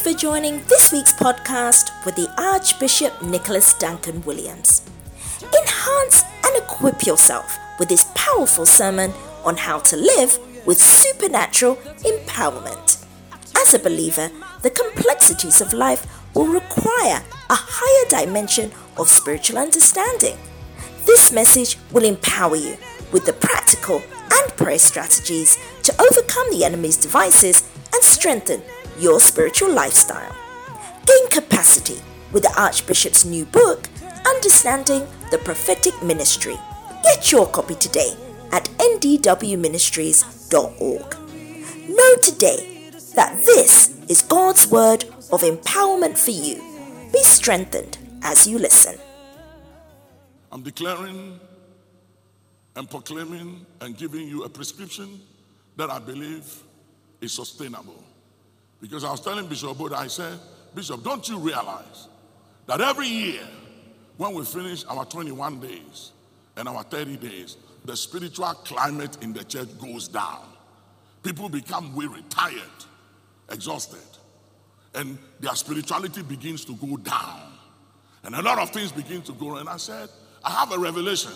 for joining this week's podcast with the Archbishop Nicholas Duncan Williams. Enhance and equip yourself with this powerful sermon on how to live with supernatural empowerment. As a believer, the complexities of life will require a higher dimension of spiritual understanding. This message will empower you with the practical and prayer strategies to overcome the enemy's devices and strengthen your spiritual lifestyle. Gain capacity with the Archbishop's new book, Understanding the Prophetic Ministry. Get your copy today at ndwministries.org. Know today that this is God's word of empowerment for you. Be strengthened as you listen. I'm declaring and proclaiming and giving you a prescription that I believe is sustainable. Because I was telling Bishop Boda, I said, Bishop, don't you realize that every year when we finish our 21 days and our 30 days, the spiritual climate in the church goes down. People become weary, tired, exhausted, and their spirituality begins to go down. And a lot of things begin to go. And I said, I have a revelation.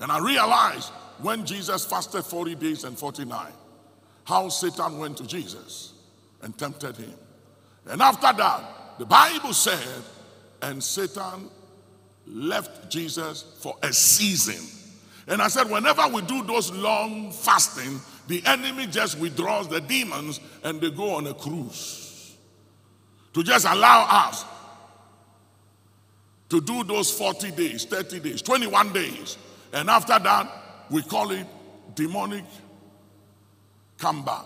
And I realized when Jesus fasted 40 days and 49, how Satan went to Jesus and tempted him. And after that, the Bible said, and Satan left Jesus for a season. And I said, whenever we do those long fasting, the enemy just withdraws the demons and they go on a cruise to just allow us to do those 40 days, 30 days, 21 days. And after that, we call it demonic comeback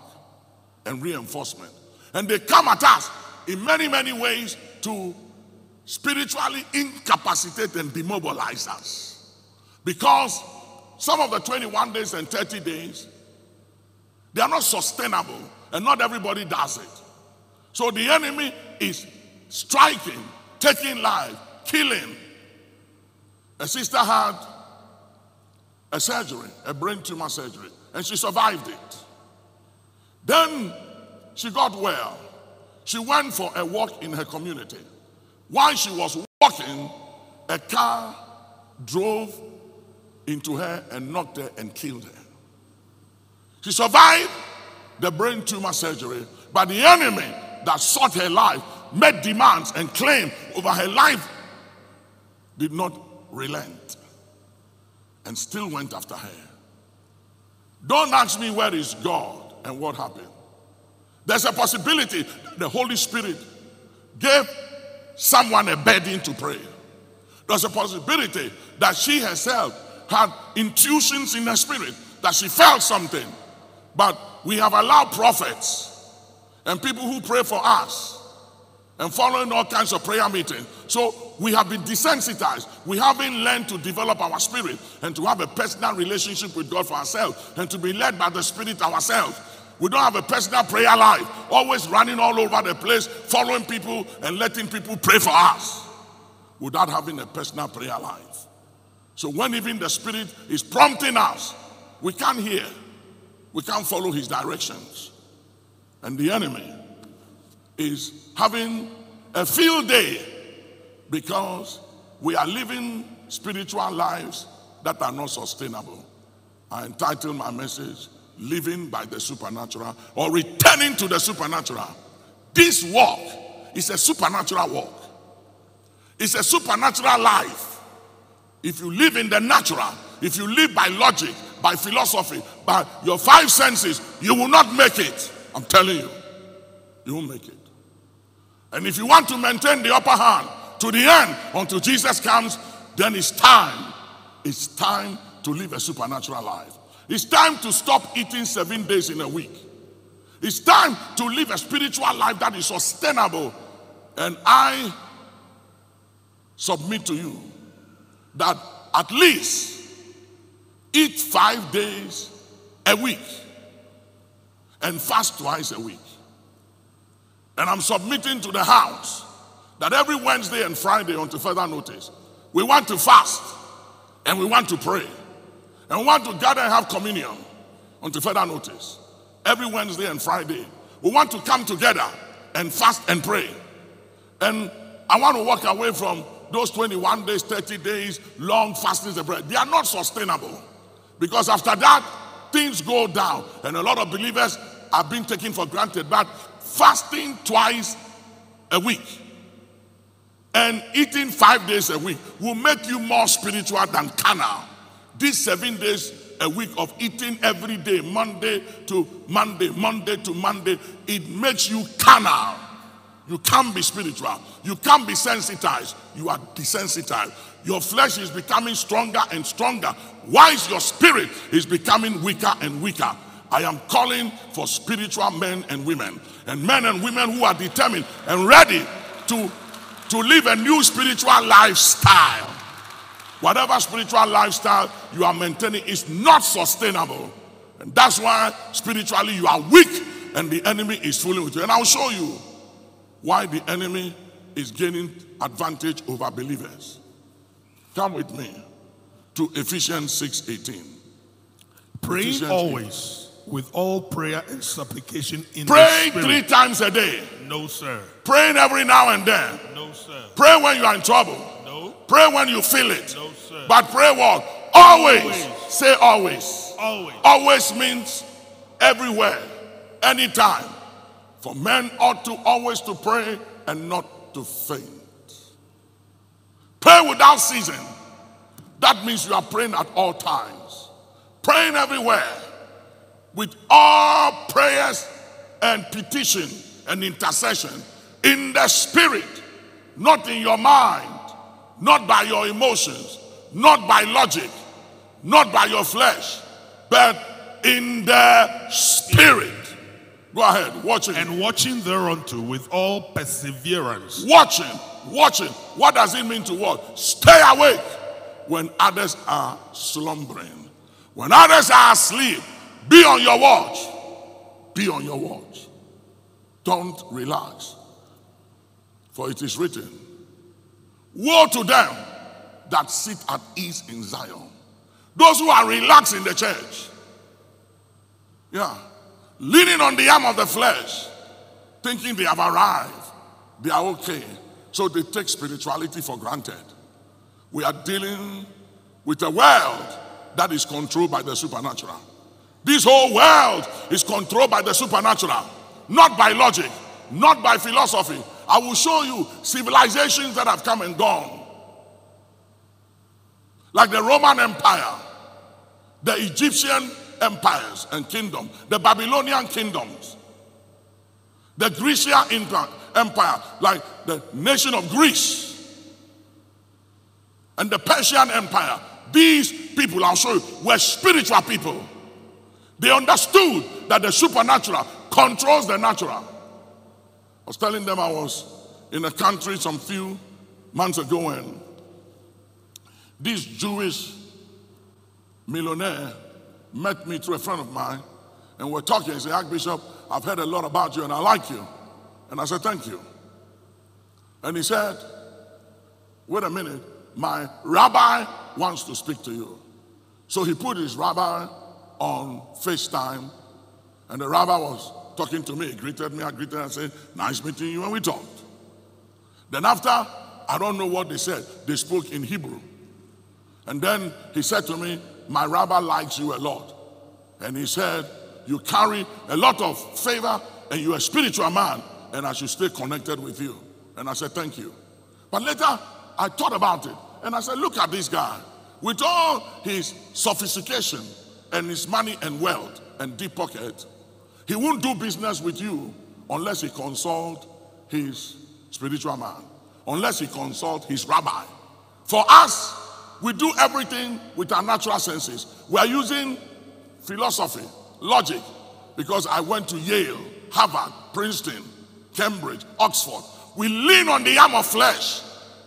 and reinforcement. And they come at us in many, many ways to spiritually incapacitate and demobilize us. Because some of the 21 days and 30 days, they are not sustainable, and not everybody does it. So the enemy is striking, taking life, killing. A sister had a surgery, a brain tumor surgery, and she survived it. Then she got well. She went for a walk in her community. While she was walking, a car drove into her and knocked her and killed her. She survived the brain tumor surgery, but the enemy that sought her life, made demands, and claimed over her life did not relent and still went after her. Don't ask me where is God and what happened. There's a possibility the Holy Spirit gave someone a burden to pray. There's a possibility that she herself had intuitions in her spirit that she felt something. But we have allowed prophets and people who pray for us and following all kinds of prayer meetings. So we have been desensitized. We haven't learned to develop our spirit and to have a personal relationship with God for ourselves and to be led by the Spirit ourselves. We don't have a personal prayer life, always running all over the place, following people and letting people pray for us without having a personal prayer life. So when even the Spirit is prompting us, we can't hear, we can't follow His directions. And the enemy is having a field day because we are living spiritual lives that are not sustainable. I entitled my message, Living by the Supernatural or Returning to the Supernatural. This walk is a supernatural walk, it's a supernatural life. If you live in the natural, if you live by logic, by philosophy, by your five senses, you will not make it. I'm telling you, you won't make it. And if you want to maintain the upper hand to the end until Jesus comes, then it's time. It's time to live a supernatural life. It's time to stop eating seven days in a week. It's time to live a spiritual life that is sustainable. And I submit to you that at least eat five days a week and fast twice a week. And I'm submitting to the house that every Wednesday and Friday, until further notice, we want to fast and we want to pray and want to gather and have communion until further notice. Every Wednesday and Friday, we want to come together and fast and pray. And I want to walk away from those 21 days, 30 days, long fastings and prayer. They are not sustainable. Because after that, things go down. And a lot of believers are being taken for granted. But fasting twice a week and eating five days a week will make you more spiritual than carnal. These seven days a week of eating every day, Monday to Monday, Monday to Monday, it makes you carnal. You can't be spiritual. You can't be sensitized. You are desensitized. Your flesh is becoming stronger and stronger, whilst your spirit is becoming weaker and weaker. I am calling for spiritual men and women, and men and women who are determined and ready to, to live a new spiritual lifestyle. Whatever spiritual lifestyle you are maintaining is not sustainable. And that's why spiritually you are weak and the enemy is fooling with you. And I'll show you why the enemy is gaining advantage over believers. Come with me to Ephesians 6:18. Praying Ephesians always with all prayer and supplication in Pray three times a day. No, sir. Praying every now and then. No, sir. Pray when you are in trouble. Pray when you feel it. No. But pray what? Always. Always. Say always. Always. Always means everywhere, anytime. For men ought to always to pray and not to faint. Pray without ceasing. That means you are praying at all times. Praying everywhere with all prayers and petition and intercession in the spirit, not in your mind, not by your emotions, not by logic, not by your flesh, but in the spirit. Go ahead, watching. And watching thereunto with all perseverance. watching, watching. What does it mean to watch? Stay awake when others are slumbering. When others are asleep, be on your watch. Be on your watch. Don't relax. For it is written, Woe to them that sit at ease in Zion. Those who are relaxed in the church. Yeah. Leaning on the arm of the flesh, thinking they have arrived, they are okay. So they take spirituality for granted. We are dealing with a world that is controlled by the supernatural. This whole world is controlled by the supernatural, not by logic, not by philosophy. I will show you civilizations that have come and gone, like the Roman Empire, the Egyptian empires and kingdom, the Babylonian kingdoms, the Grecian empire, like the nation of Greece, and the Persian empire. These people, I'll show you, were spiritual people. They understood that the supernatural controls the natural. Was telling them I was in a country some few months ago and this Jewish millionaire met me through a friend of mine and we're talking. He said, Archbishop, I've heard a lot about you and I like you. And I said, Thank you. And he said, Wait a minute, my rabbi wants to speak to you. So he put his rabbi on FaceTime, and the rabbi was talking to me. He greeted me, I greeted and said, Nice meeting you, and we talked. Then after, I don't know what they said, they spoke in Hebrew. And then he said to me, My rabbi likes you a lot. And he said, You carry a lot of favor and you're a spiritual man, and I should stay connected with you. And I said, Thank you. But later, I thought about it. And I said, Look at this guy. With all his sophistication and his money and wealth and deep pocket, he won't do business with you unless he consult his spiritual man, unless he consult his rabbi. For us, we do everything with our natural senses. We are using philosophy, logic, because I went to Yale, Harvard, Princeton, Cambridge, Oxford. We lean on the arm of flesh.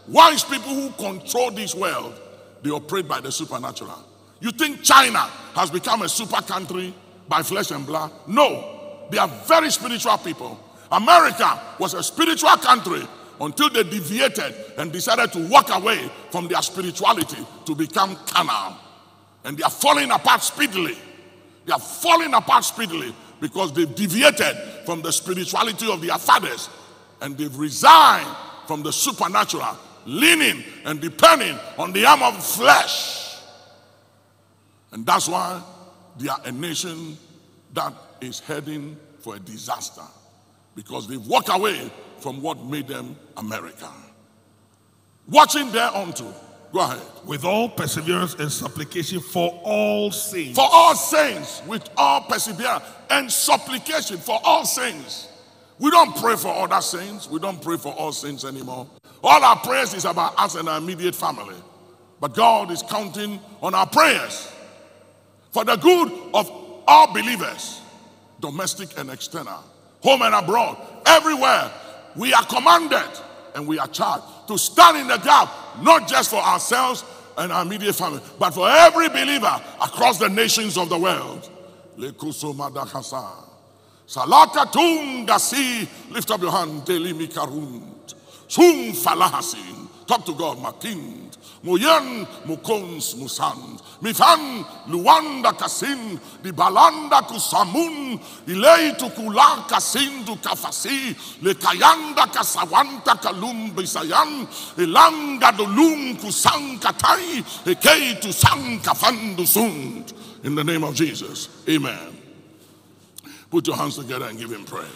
Wise people who control this world, they operate by the supernatural. You think China has become a super country by flesh and blood? No, they are very spiritual people. America was a spiritual country until they deviated and decided to walk away from their spirituality to become carnal. And they are falling apart speedily. They are falling apart speedily because they've deviated from the spirituality of their fathers and they've resigned from the supernatural, leaning and depending on the arm of flesh. And that's why they are a nation that is heading for a disaster because they've walked away from what made them America. Watching thereunto, go ahead. With all perseverance and supplication for all saints. For all saints, with all perseverance and supplication for all saints. We don't pray for other saints. We don't pray for all saints anymore. All our prayers is about us and our immediate family. But God is counting on our prayers for the good of all believers, domestic and external, home and abroad, everywhere. We are commanded and we are charged to stand in the gap, not just for ourselves and our immediate family, but for every believer across the nations of the world. Lift up your hand. Talk to God. Moyen mukons musand. Mifan luanda kasin. Di balanda kusamun. Ilei tukula kasin du kafasi. Le kayanda kasawanta kalum bisayan. Ilanga dolum kusang katai. Ekei tu sang kafandu sund. In the name of Jesus. Amen. Put your hands together and give him praise.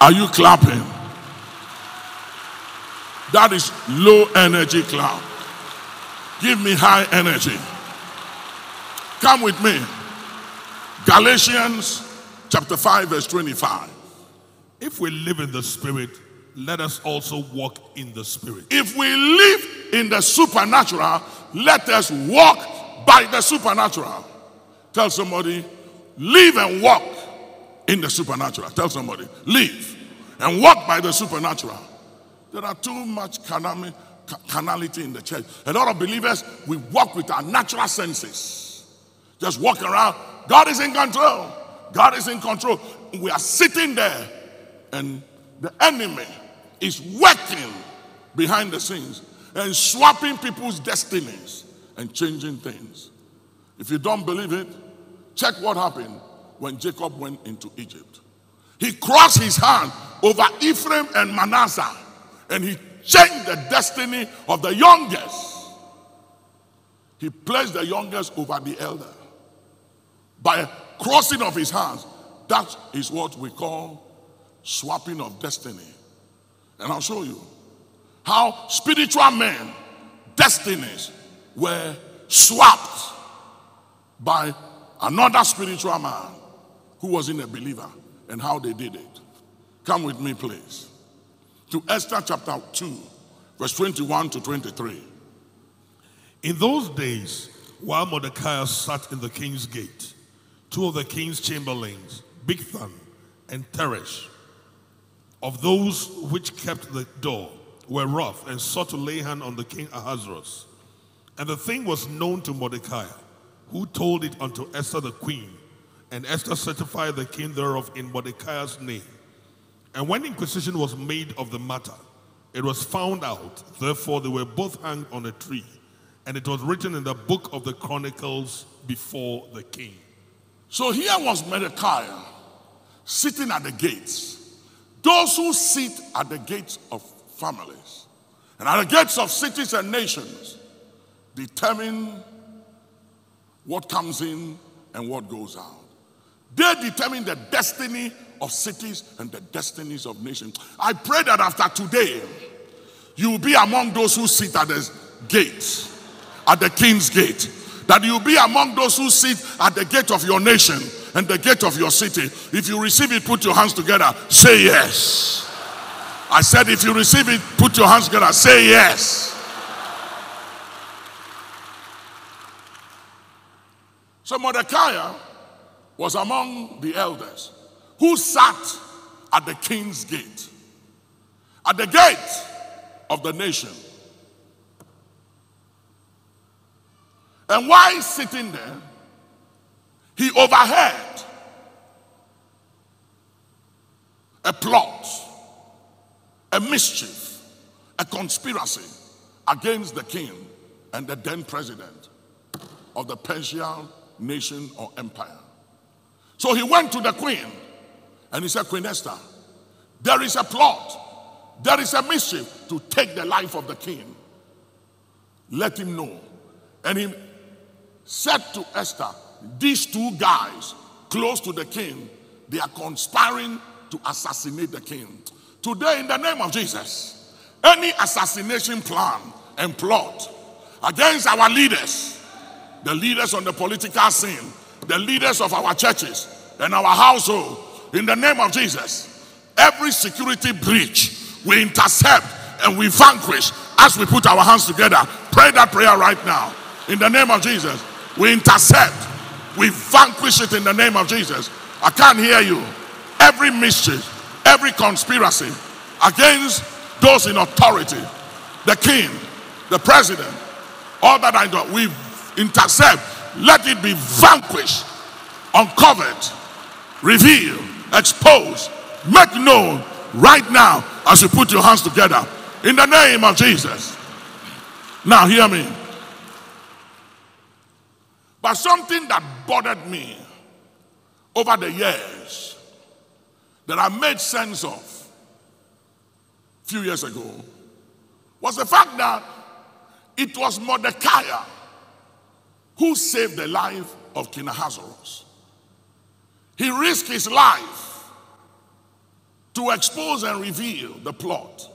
Are you clapping? That is low energy cloud. Give me high energy. Come with me. Galatians chapter 5, verse 25. If we live in the Spirit, let us also walk in the Spirit. If we live in the supernatural, let us walk by the supernatural. Tell somebody, live and walk in the supernatural. Tell somebody, live and walk by the supernatural. There are too much carnality in the church. A lot of believers, we walk with our natural senses. Just walk around. God is in control. God is in control. We are sitting there, and the enemy is working behind the scenes and swapping people's destinies and changing things. If you don't believe it, check what happened when Jacob went into Egypt. He crossed his hand over Ephraim and Manasseh, and he changed the destiny of the youngest. He placed the youngest over the elder. By crossing of his hands, that is what we call swapping of destiny. And I'll show you how spiritual men, destinies, were swapped by another spiritual man who wasn't a believer and how they did it. Come with me, please, to Esther chapter 2, verse 21 to 23. In those days, while Mordecai sat in the king's gate, two of the king's chamberlains, Bigthan and Teresh, of those which kept the door, were wroth and sought to lay hand on the king Ahasuerus. And the thing was known to Mordecai, who told it unto Esther the queen. And Esther certified the king thereof in Mordecai's name. And when inquisition was made of the matter, it was found out. Therefore, they were both hanged on a tree. And it was written in the book of the Chronicles before the king. So here was Mordecai sitting at the gates. Those who sit at the gates of families and at the gates of cities and nations determine what comes in and what goes out. They determine the destiny of cities and the destinies of nations. I pray that after today, you will be among those who sit at the gate, at the king's gate. That you will be among those who sit at the gate of your nation and the gate of your city. If you receive it, put your hands together. Say yes. I said, if you receive it, put your hands together. Say yes. So Mordecai was among the elders who sat at the king's gate, at the gate of the nation. And while sitting there, he overheard a plot, a mischief, a conspiracy against the king and the then president of the Persian nation or empire. So he went to the queen And he said, Queen Esther, there is a plot, there is a mischief to take the life of the king. Let him know. And he said to Esther, These two guys close to the king, they are conspiring to assassinate the king. Today, in the name of Jesus, any assassination plan and plot against our leaders, the leaders on the political scene, the leaders of our churches and our household, in the name of Jesus, every security breach we intercept and we vanquish as we put our hands together. Pray that prayer right now. In the name of Jesus, we intercept, we vanquish it in the name of Jesus. I can't hear you. Every mischief, every conspiracy against those in authority, the king, the president, all that I do, we intercept. Let it be vanquished, uncovered, revealed, exposed, make known right now as you put your hands together in the name of Jesus. Now, hear me. But something that bothered me over the years that I made sense of a few years ago was the fact that it was Mordecai who saved the life of King Ahasuerus. He risked his life to expose and reveal the plot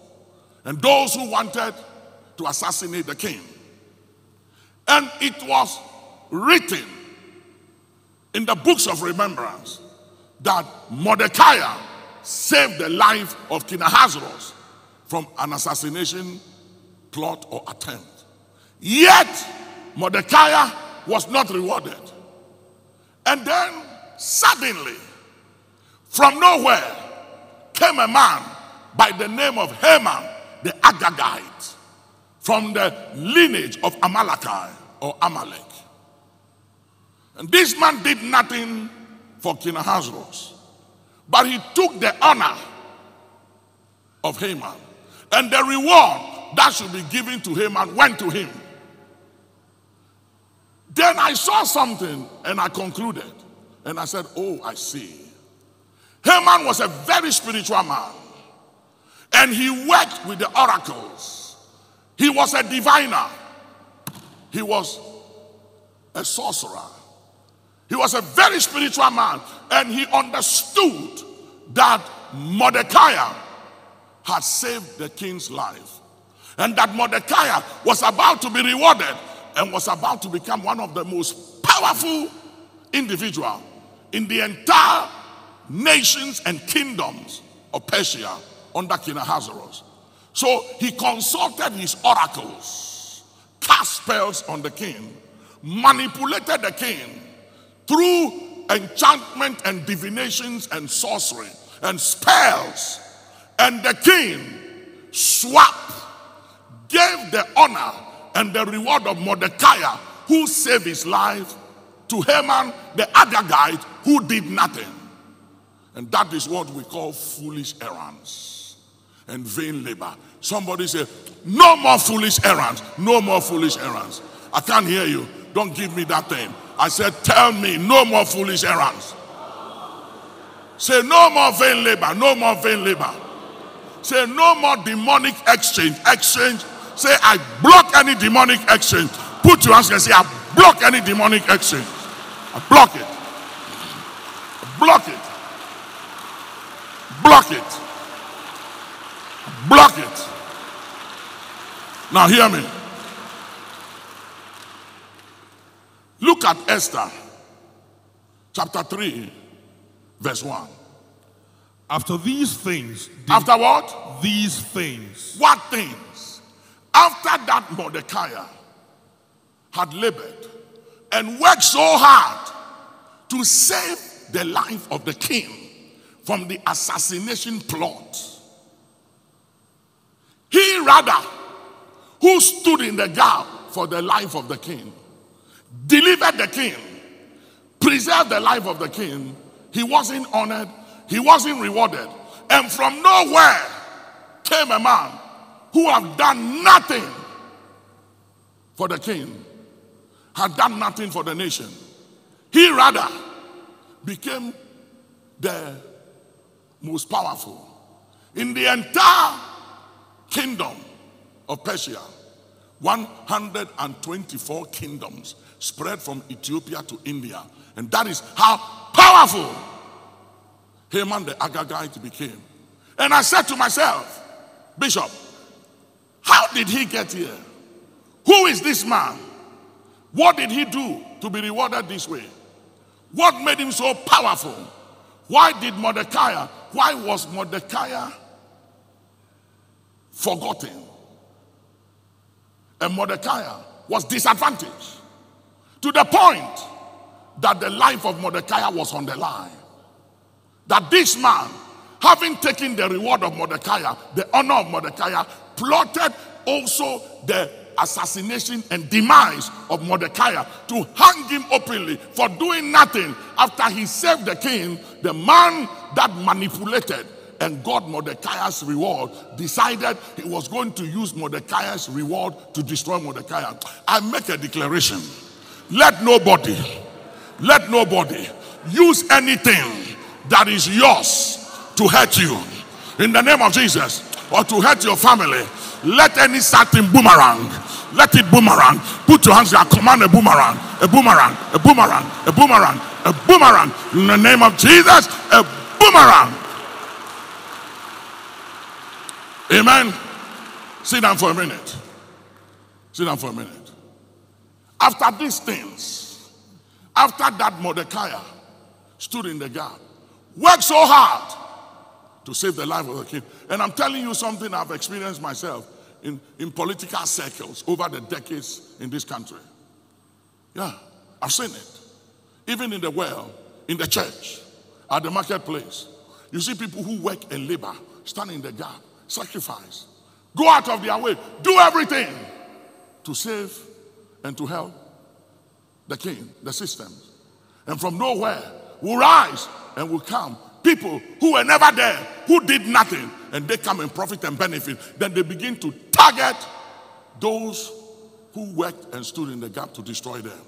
and those who wanted to assassinate the king. And it was written in the books of remembrance that Mordecai saved the life of King Ahasuerus from an assassination plot or attempt. Yet, Mordecai was not rewarded. And then, suddenly, from nowhere, came a man by the name of Haman the Agagite from the lineage of or Amalek. And this man did nothing for King Ahasuerus, but he took the honor of Haman, and the reward that should be given to Haman went to him. Then I saw something and I concluded, and I said, Oh, I see. Haman was a very spiritual man, and he worked with the oracles. He was a diviner, he was a sorcerer. He was a very spiritual man, and he understood that Mordecai had saved the king's life, and that Mordecai was about to be rewarded and was about to become one of the most powerful individual in the entire nations and kingdoms of Persia under King Ahasuerus. So he consulted his oracles, cast spells on the king, manipulated the king through enchantment and divinations and sorcery and spells. And the king swapped, gave the honor and the reward of Mordecai, who saved his life, to Haman the Agagite, who did nothing. And that is what we call foolish errands and vain labor. Somebody say, No more foolish errands. No more foolish errands. I can't hear you. Don't give me that thing. I said, Tell me, no more foolish errands. Say, No more vain labor. No more vain labor. Say, No more demonic exchange. Exchange. Say, I block any demonic exchange. Put your hands and say, I block any demonic exchange. I block it. Block it. Block it. Block it. Now, hear me. Look at Esther, chapter 3, verse 1. After these things, After what? these things, What things? After that, Mordecai had labored and worked so hard to save the life of the king from the assassination plot. He rather, who stood in the gap for the life of the king, delivered the king, preserved the life of the king, he wasn't honored, he wasn't rewarded. And from nowhere came a man who have done nothing for the king, had done nothing for the nation. He rather became the most powerful. In the entire kingdom of Persia, 124 kingdoms spread from Ethiopia to India. And that is how powerful Haman the Agagite became. And I said to myself, Bishop, how did he get here? Who is this man? What did he do to be rewarded this way? What made him so powerful? Why did Mordecai, why was Mordecai forgotten? And Mordecai was disadvantaged to the point that the life of Mordecai was on the line. That this man, having taken the reward of Mordecai, the honor of Mordecai, plotted also the assassination and demise of Mordecai to hang him openly for doing nothing after he saved the king, the man that manipulated and got Mordecai's reward, decided he was going to use Mordecai's reward to destroy Mordecai. I make a declaration. Let nobody, let nobody use anything that is yours to hurt you in the name of Jesus or to hurt your family. Let any certain boomerang, let it boomerang. Put your hands there, command a boomerang, a boomerang, a boomerang, a boomerang, a boomerang. In the name of Jesus, a boomerang. Amen. Sit down for a minute. Sit down for a minute. After these things, after that Mordecai stood in the gap, worked so hard to save the life of the king. And I'm telling you something I've experienced myself in, in political circles over the decades in this country. Yeah, I've seen it. Even in the world, in the church, at the marketplace. You see people who work and labor, stand in the gap, sacrifice, go out of their way, do everything to save and to help the king, the systems. And from nowhere will rise and will come people who were never there, who did nothing, and they come and profit and benefit. Then they begin to target those who worked and stood in the gap to destroy them.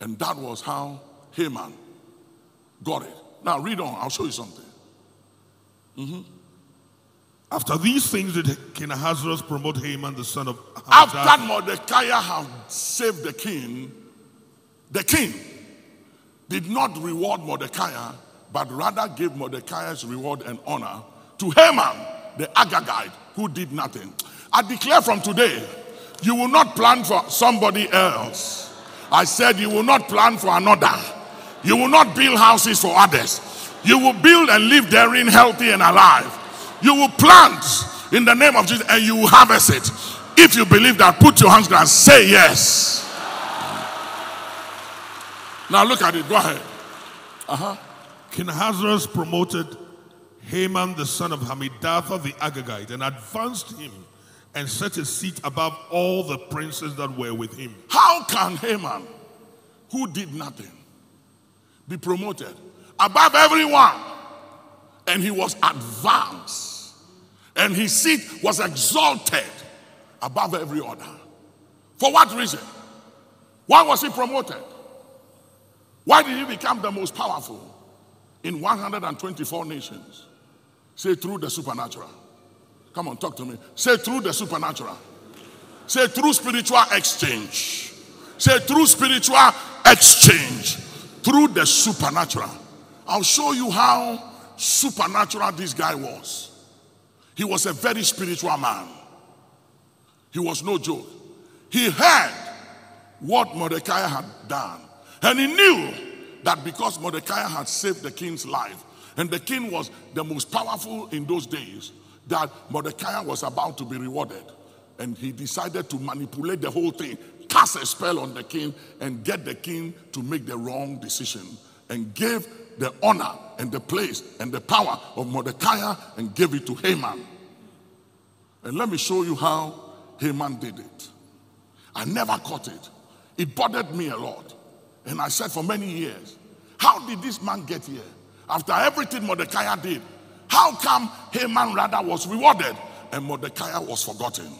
And that was how Haman got it. Now read on, I'll show you something. Mm-hmm. After these things did King Ahasuerus promote Haman the son of After Mordecai had saved the king, the king did not reward Mordecai, but rather gave Mordecai's reward and honor to Haman, the Agagite, who did nothing. I declare from today, you will not plan for somebody else. I said you will not plan for another. You will not build houses for others. You will build and live therein healthy and alive. You will plant in the name of Jesus and you will harvest it. If you believe that, put your hands down and say yes. Now look at it. Go ahead. Uh-huh. King Ahasuerus promoted Haman the son of Hammedatha the Agagite and advanced him and set his seat above all the princes that were with him. How can Haman, who did nothing, be promoted above everyone? And he was advanced, and his seat was exalted above every other. For what reason? Why was he promoted? Why did he become the most powerful in 124 nations? Say through the supernatural. Come on, talk to me. Say through the supernatural. Say through spiritual exchange. Say through spiritual exchange. Through the supernatural. I'll show you how supernatural this guy was. He was a very spiritual man. He was no joke. He heard what Mordecai had done. And he knew that because Mordecai had saved the king's life, and the king was the most powerful in those days, that Mordecai was about to be rewarded. And he decided to manipulate the whole thing, cast a spell on the king, and get the king to make the wrong decision, and gave the honor and the place and the power of Mordecai and gave it to Haman. And let me show you how Haman did it. I never caught it. It bothered me a lot. And I said for many years, how did this man get here? After everything Mordecai did, how come Haman rather was rewarded and Mordecai was forgotten?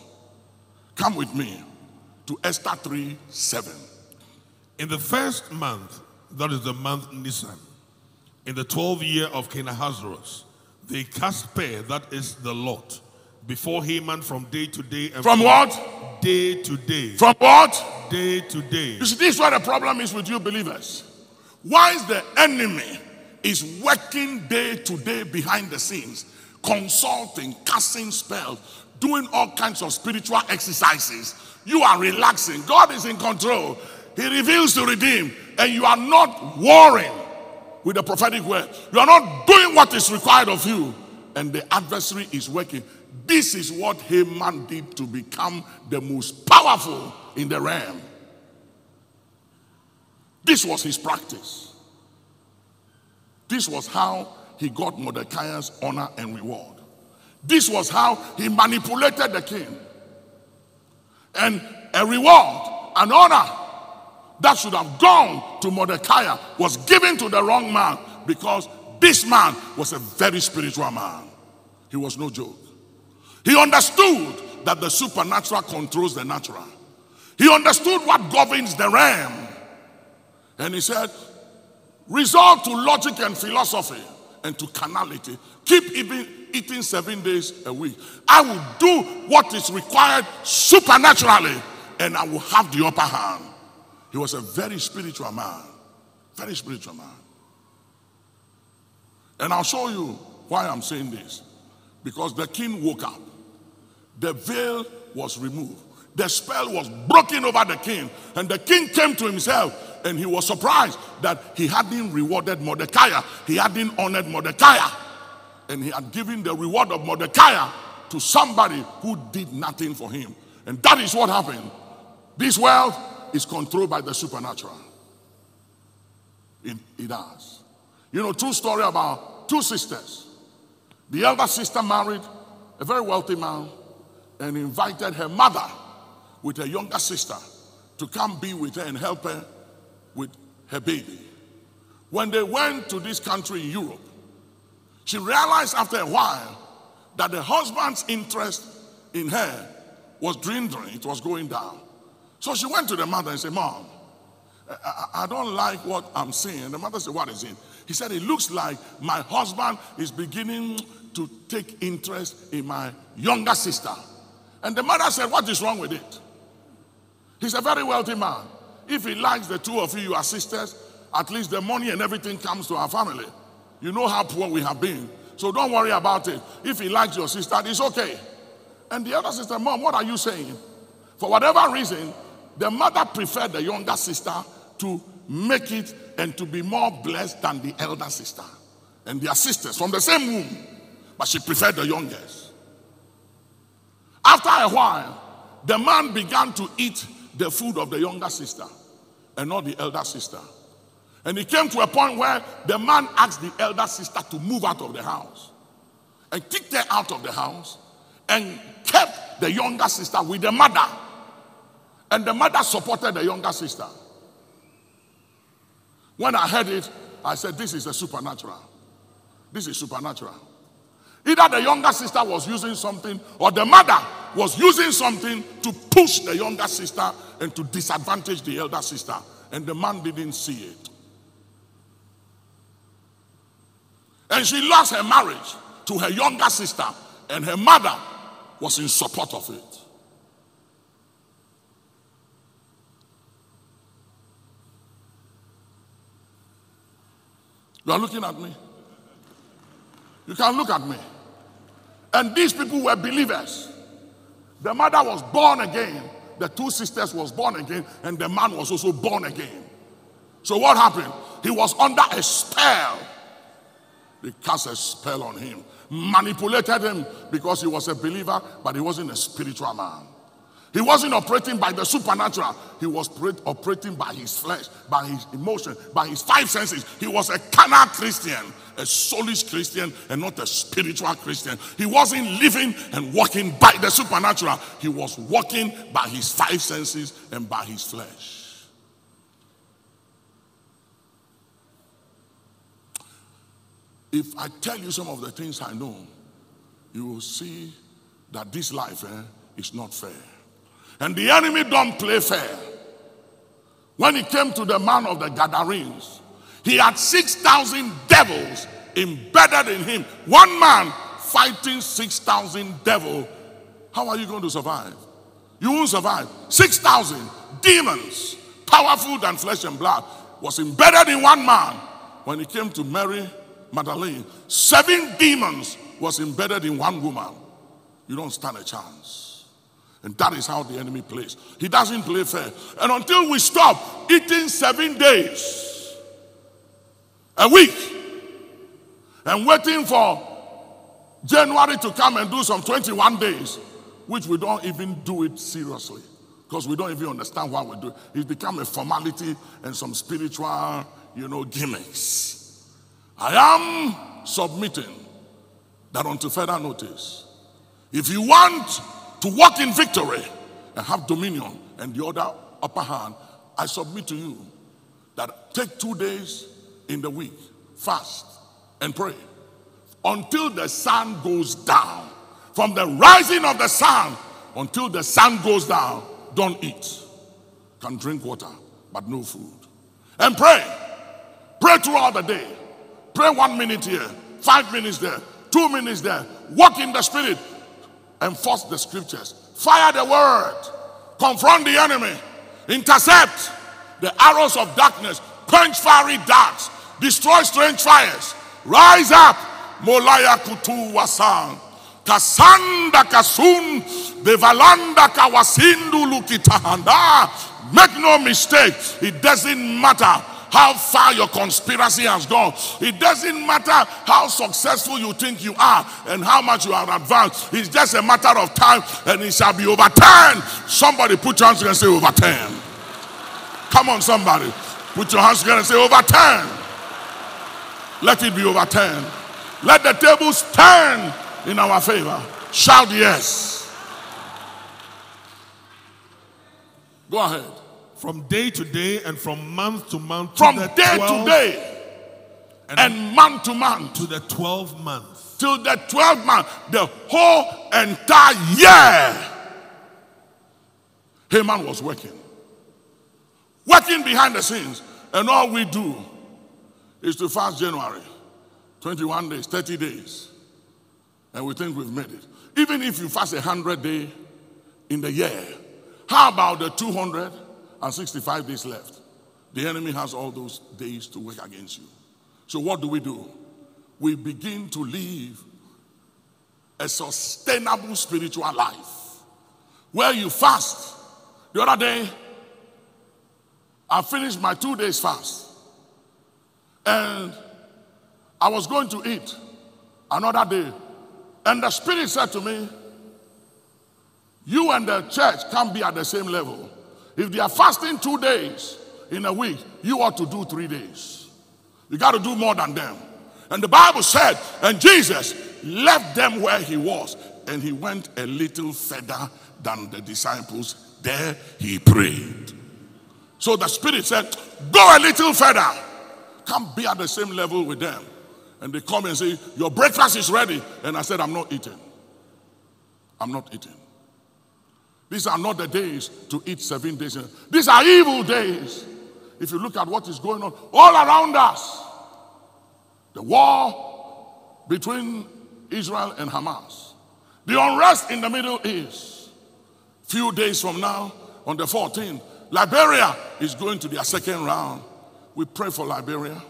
Come with me to Esther 3 7. In the first month, that is the month Nisan, in the twelfth year of King Ahasuerus, they cast Pur, that is the lot, before Haman from day to day. And From what? Day to day. From what? day to day. You see, this is what the problem is with you believers. Why is the enemy is working day to day behind the scenes, consulting, casting spells, doing all kinds of spiritual exercises. You are relaxing. God is in control. He reveals to redeem, and you are not warring with the prophetic word. You are not doing what is required of you, and the adversary is working. This is what Haman did to become the most powerful in the realm. This was his practice. This was how he got Mordecai's honor and reward. This was how he manipulated the king. And a reward, an honor that should have gone to Mordecai was given to the wrong man because this man was a very spiritual man. He was no joke. He understood that the supernatural controls the natural. He understood what governs the realm. And he said, resort to logic and philosophy and to carnality. Keep even eating seven days a week. I will do what is required supernaturally and I will have the upper hand. He was a very spiritual man. Very spiritual man. And I'll show you why I'm saying this. Because the king woke up, the veil was removed, the spell was broken over the king, and the king came to himself and he was surprised that he hadn't rewarded Mordecai, he hadn't honored Mordecai, and he had given the reward of Mordecai to somebody who did nothing for him. And that is what happened. This world is controlled by the supernatural. It, it does. You know, true story about two sisters. The elder sister married a very wealthy man and invited her mother with her younger sister to come be with her and help her with her baby. When they went to this country in Europe, she realized after a while that the husband's interest in her was dwindling, it was going down. So she went to the mother and said, Mom, I, I don't like what I'm seeing. The mother said, What is it? He said, It looks like my husband is beginning to take interest in my younger sister. And the mother said, What is wrong with it? He's a very wealthy man. If he likes the two of you, you are sisters, at least the money and everything comes to our family. You know how poor we have been. So don't worry about it. If he likes your sister, it's okay. And the other sister, Mom, what are you saying? For whatever reason, the mother preferred the younger sister to make it and to be more blessed than the elder sister. And they are sisters from the same womb, but she preferred the youngest. After a while, the man began to eat the food of the younger sister and not the elder sister. And it came to a point where the man asked the elder sister to move out of the house and kicked her out of the house and kept the younger sister with the mother. And the mother supported the younger sister. When I heard it, I said, This is a supernatural. This is supernatural. Either the younger sister was using something or the mother was using something to push the younger sister and to disadvantage the elder sister. And the man didn't see it. And she lost her marriage to her younger sister, and her mother was in support of it. You are looking at me. You can look at me. And these people were believers. The mother was born again. The two sisters was born again, and the man was also born again. So what happened? He was under a spell. They cast a spell on him, manipulated him because he was a believer, but he wasn't a spiritual man. He wasn't operating by the supernatural. He was operating by his flesh, by his emotion, by his five senses. He was a carnal Christian, a soulish Christian, and not a spiritual Christian. He wasn't living and walking by the supernatural. He was walking by his five senses and by his flesh. If I tell you some of the things I know, you will see that this life eh, is not fair. And the enemy don't play fair. When he came to the man of the Gadarenes, he had 6,000 devils embedded in him. One man fighting 6,000 devil. How are you going to survive? You won't survive. 6,000 demons, powerful than flesh and blood, was embedded in one man. When he came to Mary Magdalene, seven demons was embedded in one woman. You don't stand a chance. And that is how the enemy plays. He doesn't play fair. And until we stop eating seven days, a week, and waiting for January to come and do some 21 days, which we don't even do it seriously because we don't even understand why we do it. It's become a formality and some spiritual, you know, gimmicks. I am submitting that unto further notice, if you want to walk in victory and have dominion and the other upper hand, I submit to you that take two days in the week, fast and pray until the sun goes down. From the rising of the sun until the sun goes down, don't eat. Can drink water, but no food. And pray. Pray throughout the day. Pray one minute here, five minutes there, two minutes there. Walk in the spirit. Enforce the scriptures. Fire the word. Confront the enemy. Intercept the arrows of darkness. Quench fiery darts. Destroy strange fires. Rise up. Molaya kutu wasan. Kasanda kasun. Devalanda kawasindu lukitahanda. Make no mistake. It doesn't matter how far your conspiracy has gone. It doesn't matter how successful you think you are and how much you are advanced. It's just a matter of time and it shall be overturned. Somebody put your hands together and say overturned. Come on, somebody. Put your hands together and say overturned. Let it be overturned. Let the tables turn in our favor. Shout yes. Go ahead. From day to day and from month to month From the day 12 to day and, and month to month to the 12 months. till the 12 month, the whole entire year. Haman was working, working behind the scenes, and all we do is to fast January, 21 days, 30 days, and we think we've made it. Even if you fast a 100 day in the year, how about the 265 days left? The enemy has all those days to work against you. So, what do we do? We begin to live a sustainable spiritual life where you fast. The other day, I finished my two days fast and I was going to eat another day. And the Spirit said to me, You and the church can't be at the same level. If they are fasting two days in a week, you ought to do three days. You got to do more than them. And the Bible said, and Jesus left them where he was, and he went a little further than the disciples. There he prayed. So the Spirit said, Go a little further. Come be at the same level with them. And they come and say, Your breakfast is ready. And I said, I'm not eating. I'm not eating. These are not the days to eat seven days. These are evil days. If you look at what is going on all around us, the war between Israel and Hamas, the unrest in the Middle East. Few days from now, on the 14th, Liberia is going to their second round. We pray for Liberia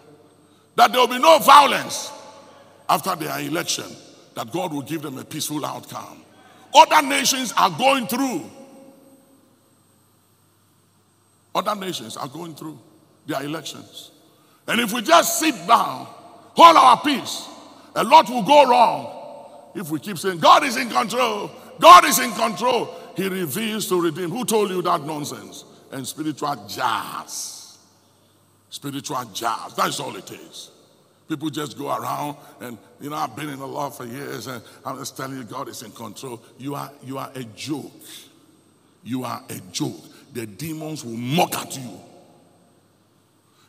that there will be no violence after their election, that God will give them a peaceful outcome. Other nations are going through. Other nations are going through their elections. And if we just sit down, hold our peace, a lot will go wrong. If we keep saying, God is in control, God is in control, He reveals to redeem. Who told you that nonsense? And spiritual jazz. Spiritual jazz. That's all it is. People just go around and you know I've been in the law for years and I'm just telling you God is in control. You are you are a joke. You are a joke. The demons will mock at you.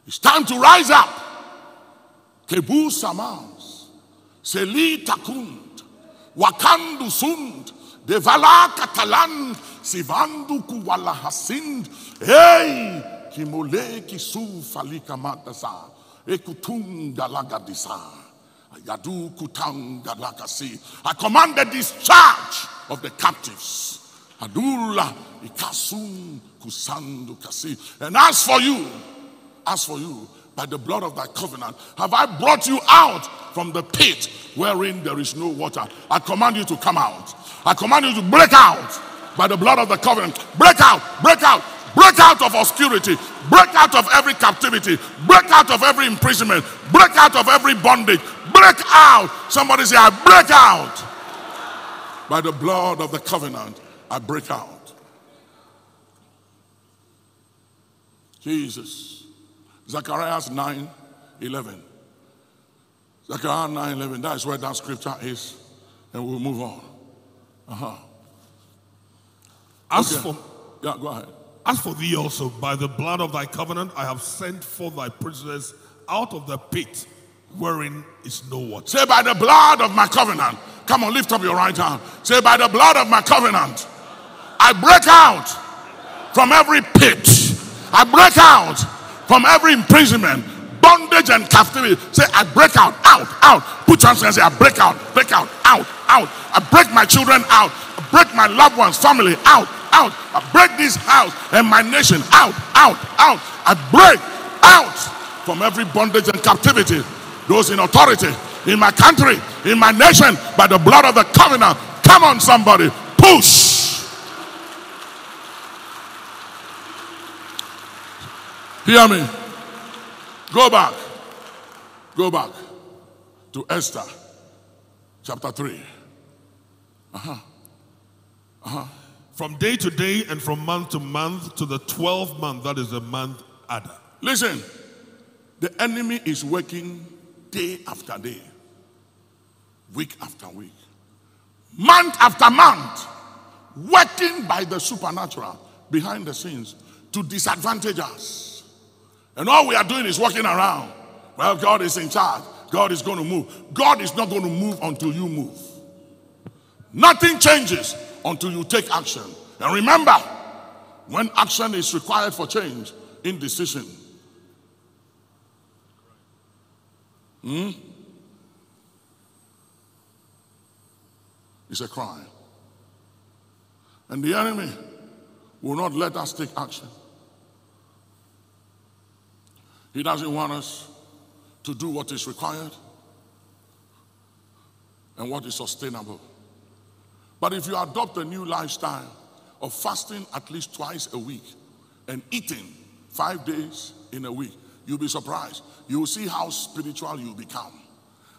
It's time to rise up. Kebu Samans. Seli Takund. Wakandu Sund. Devala Katalan. Sivandu Kuwala Hasind. Hey! Kimole Kisu Falika Matasa. Ekutunda Lagadisa. Yadu kutangalakasi. I command the discharge of the captives. Adula ikasum kusandu kasi. And as for you, as for you, by the blood of thy covenant, have I brought you out from the pit wherein there is no water. I command you to come out. I command you to break out by the blood of the covenant. Break out, break out, break out of obscurity, break out of every captivity, break out of every imprisonment, break out of every bondage, break out. Somebody say, I break out. By the blood of the covenant, I break out. Jesus. Zechariah 9 11. Zechariah 9 11. That is where that scripture is. And we'll move on. Uh-huh. As Okay. for Yeah, go ahead. As for thee also, by the blood of thy covenant, I have sent forth thy prisoners out of the pit wherein is no water. Say, by the blood of my covenant. Come on, lift up your right hand. Say, by the blood of my covenant, I break out from every pit. I break out from every imprisonment, bondage, and captivity. Say, I break out, out, out. Put your hands and say, I break out, break out, out, out. I break my children out. I break my loved ones, family out, out. I break this house and my nation out, out, out. I break out from every bondage and captivity. Those in authority in my country, in my nation, by the blood of the covenant. Come on, somebody, push. Hear me. Go back. Go back to Esther chapter 3. Uh-huh. Uh-huh. From day to day and from month to month to the 12th month, that is the month Adar. Listen, the enemy is working day after day, week after week, month after month, working by the supernatural behind the scenes to disadvantage us. And all we are doing is walking around. Well, God is in charge. God is going to move. God is not going to move until you move. Nothing changes until you take action. And remember, when action is required for change, indecision. Hmm? It's a crime. And the enemy will not let us take action. He doesn't want us to do what is required and what is sustainable. But if you adopt a new lifestyle of fasting at least twice a week and eating five days in a week, you'll be surprised. You will see how spiritual you become,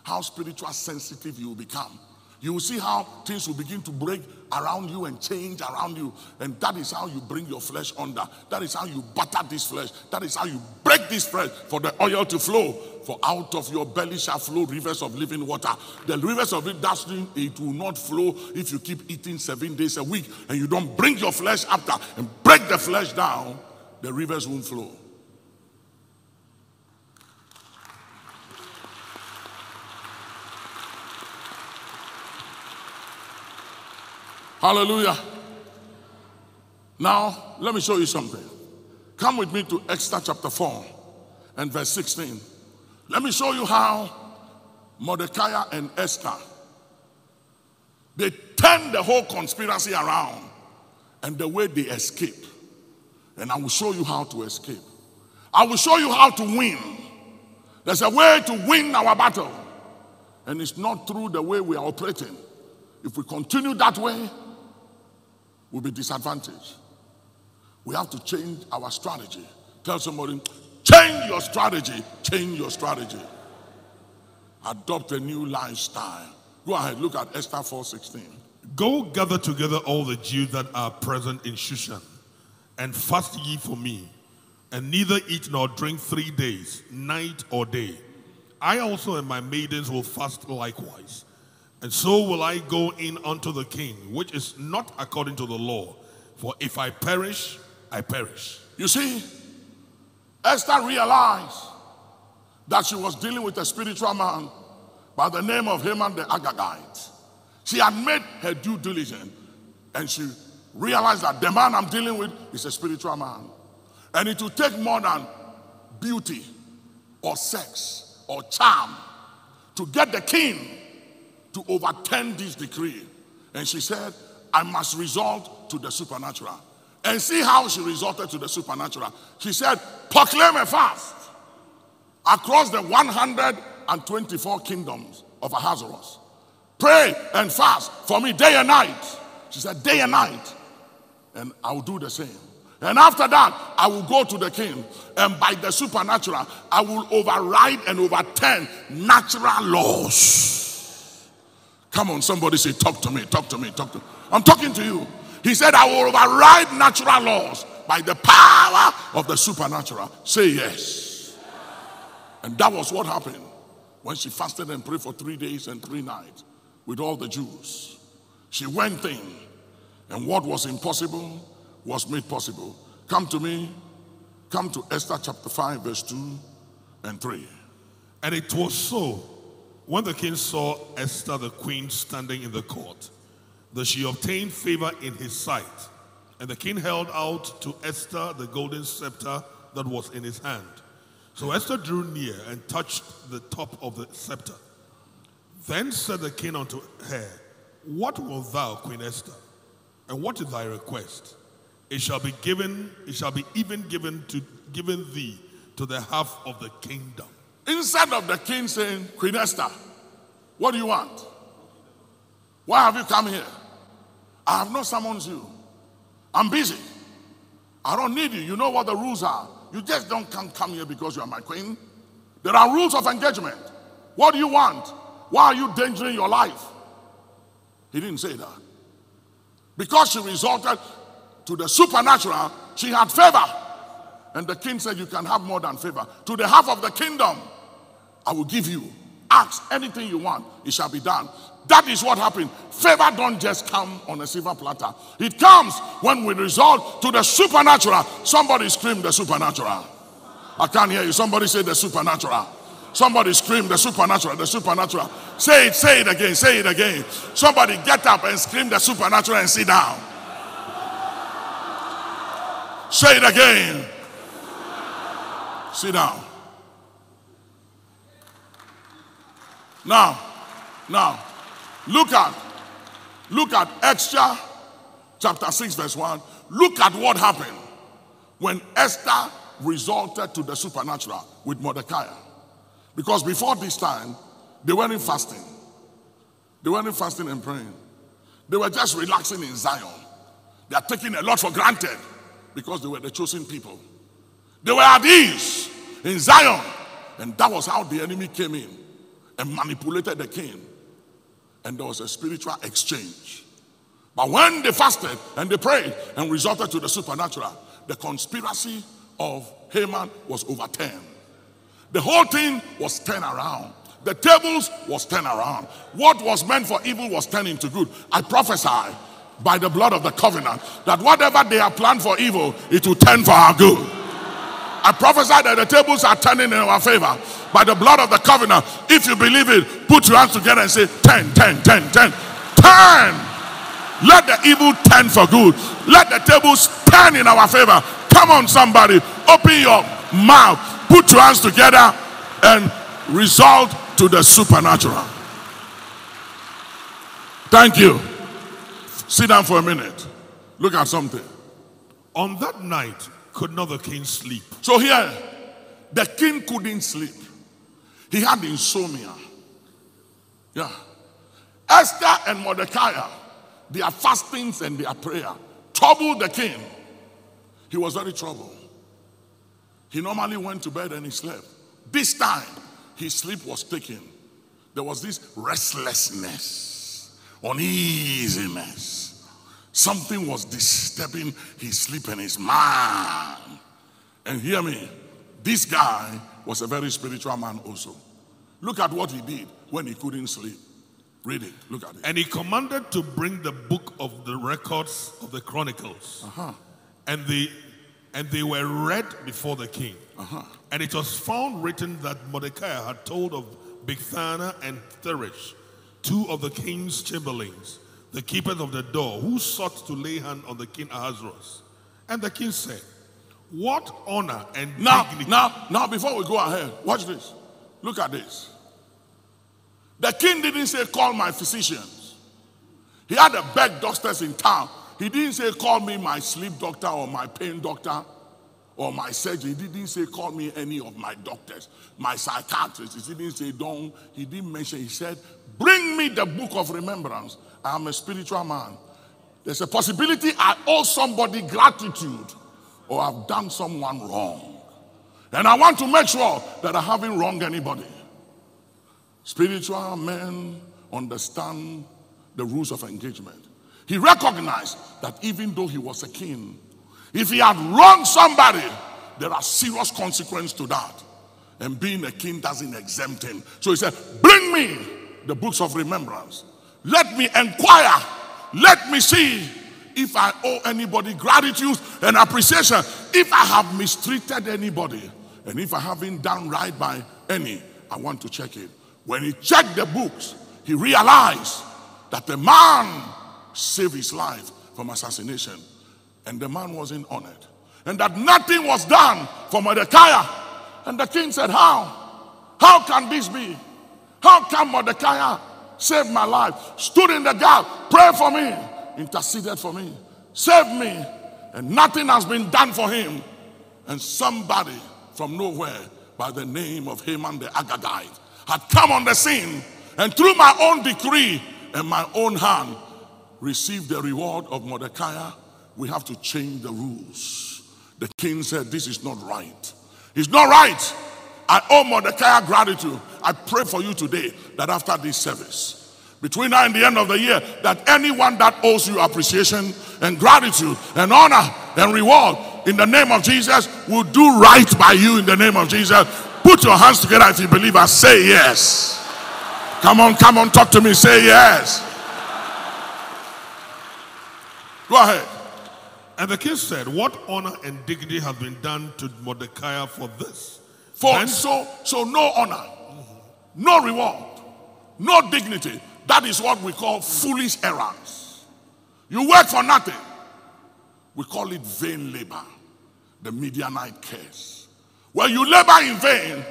how spiritual sensitive you become. You will see how things will begin to break around you and change around you. And that is how you bring your flesh under. That is how you butter this flesh. That is how you break this flesh for the oil to flow. For out of your belly shall flow rivers of living water. The rivers of it, that stream, it will not flow if you keep eating seven days a week and you don't bring your flesh after and break the flesh down. The rivers won't flow. Hallelujah. Now, let me show you something. Come with me to Esther chapter 4 and verse 16. Let me show you how Mordecai and Esther they turned the whole conspiracy around and the way they escape. And I will show you how to escape. I will show you how to win. There's a way to win our battle. And it's not through the way we are operating. If we continue that way, we'll be disadvantaged. We have to change our strategy. Tell somebody, change your strategy, change your strategy. Adopt a new lifestyle. Go ahead, look at Esther 4:16. Go gather together all the Jews that are present in Shushan, and fast ye for me, and neither eat nor drink three days, night or day. I also and my maidens will fast likewise. And so will I go in unto the king, which is not according to the law. For if I perish, I perish. You see, Esther realized that she was dealing with a spiritual man by the name of Haman the Agagite. She had made her due diligence and she realized that the man I'm dealing with is a spiritual man. And it will take more than beauty or sex or charm to get the king to overturn this decree. And she said, I must resort to the supernatural. And see how she resorted to the supernatural. She said, proclaim a fast across the 124 kingdoms of Ahasuerus. Pray and fast for me day and night. She said, day and night. And I will do the same. And after that, I will go to the king, and by the supernatural, I will override and overturn natural laws. Come on, somebody say, Talk to me, talk to me, talk to me. I'm talking to you. He said, I will override natural laws by the power of the supernatural. Say yes. And that was what happened when she fasted and prayed for three days and three nights with all the Jews. She went in, and what was impossible was made possible. Come to me. Come to Esther chapter 5, verse 2 and 3. And it was so when the king saw Esther the queen standing in the court that she obtained favor in his sight. And the king held out to Esther the golden scepter that was in his hand. So Esther drew near and touched the top of the scepter. Then said the king unto her, What wilt thou, Queen Esther? And what is thy request? It shall be given, it shall be even given to given thee to the half of the kingdom. Instead of the king saying, Queen Esther, what do you want? Why have you come here? I have not summoned you. I'm busy. I don't need you. You know what the rules are. You just don't come, come here because you are my queen. There are rules of engagement. What do you want? Why are you endangering your life? He didn't say that. Because she resorted to the supernatural, she had favor. And the king said, You can have more than favor. To the half of the kingdom, I will give you. Ask anything you want, it shall be done. That is what happened. Favor don't just come on a silver platter. It comes when we resort to the supernatural. Somebody scream the supernatural. I can't hear you. Somebody say the supernatural. Somebody scream the supernatural, the supernatural. Say it, say it again, say it again. Somebody get up and scream the supernatural and sit down. Say it again. Sit down. Now, now, look at, look at Esther chapter 6, verse 1. Look at what happened when Esther resorted to the supernatural with Mordecai. Because before this time, they weren't fasting. They weren't fasting and praying. They were just relaxing in Zion. They are taking a lot for granted because they were the chosen people. They were at ease in Zion. And that was how the enemy came in and manipulated the king. And there was a spiritual exchange. But when they fasted and they prayed and resorted to the supernatural, the conspiracy of Haman was overturned. The whole thing was turned around. The tables was turned around. What was meant for evil was turned into good. I prophesy by the blood of the covenant that whatever they have planned for evil, it will turn for our good. I prophesy that the tables are turning in our favor by the blood of the covenant. If you believe it, put your hands together and say 10, 10, 10, 10. Turn. Let the evil turn for good. Let the tables turn in our favor. Come on, somebody. Open your mouth. Put your hands together and result to the supernatural. Thank you. Sit down for a minute. Look at something. On that night, could not the king sleep? So here, the king couldn't sleep. He had insomnia. Yeah. Esther and Mordecai, their fastings and their prayer troubled the king. He was very troubled. He normally went to bed and he slept. This time, his sleep was taken. There was this restlessness, uneasiness. Something was disturbing his sleep and his mind. And hear me, this guy was a very spiritual man also. Look at what he did when he couldn't sleep. Read it. Look at it. And he commanded to bring the book of the records of the chronicles. Uh-huh. And they and they were read before the king. Uh-huh. And it was found written that Mordecai had told of Bigthana and Teresh, two of the king's chamberlains, the keepers of the door, who sought to lay hand on the king Ahasuerus. And the king said, What honor and Now, dignity. now, now, before we go ahead, watch this. Look at this. The king didn't say, Call my physicians. He had a bed doctors in town. He didn't say, Call me my sleep doctor or my pain doctor or my surgeon. He didn't say, Call me any of my doctors, my psychiatrist. He didn't say, Don't. He didn't mention. He said, Bring me the book of remembrance. I am a spiritual man. There's a possibility I owe somebody gratitude or I've done someone wrong. And I want to make sure that I haven't wronged anybody. Spiritual men understand the rules of engagement. He recognized that even though he was a king, if he had wronged somebody, there are serious consequences to that. And being a king doesn't exempt him. So he said, Bring me the books of remembrance. Let me inquire. Let me see if I owe anybody gratitude and appreciation. If I have mistreated anybody. And if I haven't done right by any, I want to check it. When he checked the books, he realized that the man saved his life from assassination. And the man wasn't honored. And that nothing was done for Mordecai. And the king said, How? How can this be? How can Mordecai save my life? Stood in the gap, prayed for me, interceded for me, saved me, and nothing has been done for him. And somebody from nowhere by the name of Haman the Agagite had come on the scene and through my own decree and my own hand received the reward of Mordecai. We have to change the rules. The king said, This is not right. It's not right. I owe Mordecai gratitude. I pray for you today that after this service, between now and the end of the year, that anyone that owes you appreciation and gratitude and honor and reward in the name of Jesus will do right by you in the name of Jesus. Put your hands together if you believe and say yes. Come on, come on, talk to me. Say yes. Go ahead. And the king said, What honor and dignity has been done to Mordecai for this? For Then- so so no honor, no reward, no dignity. That is what we call foolish errands. You work for nothing. We call it vain labor. The Midianite curse. Well, you labor in vain.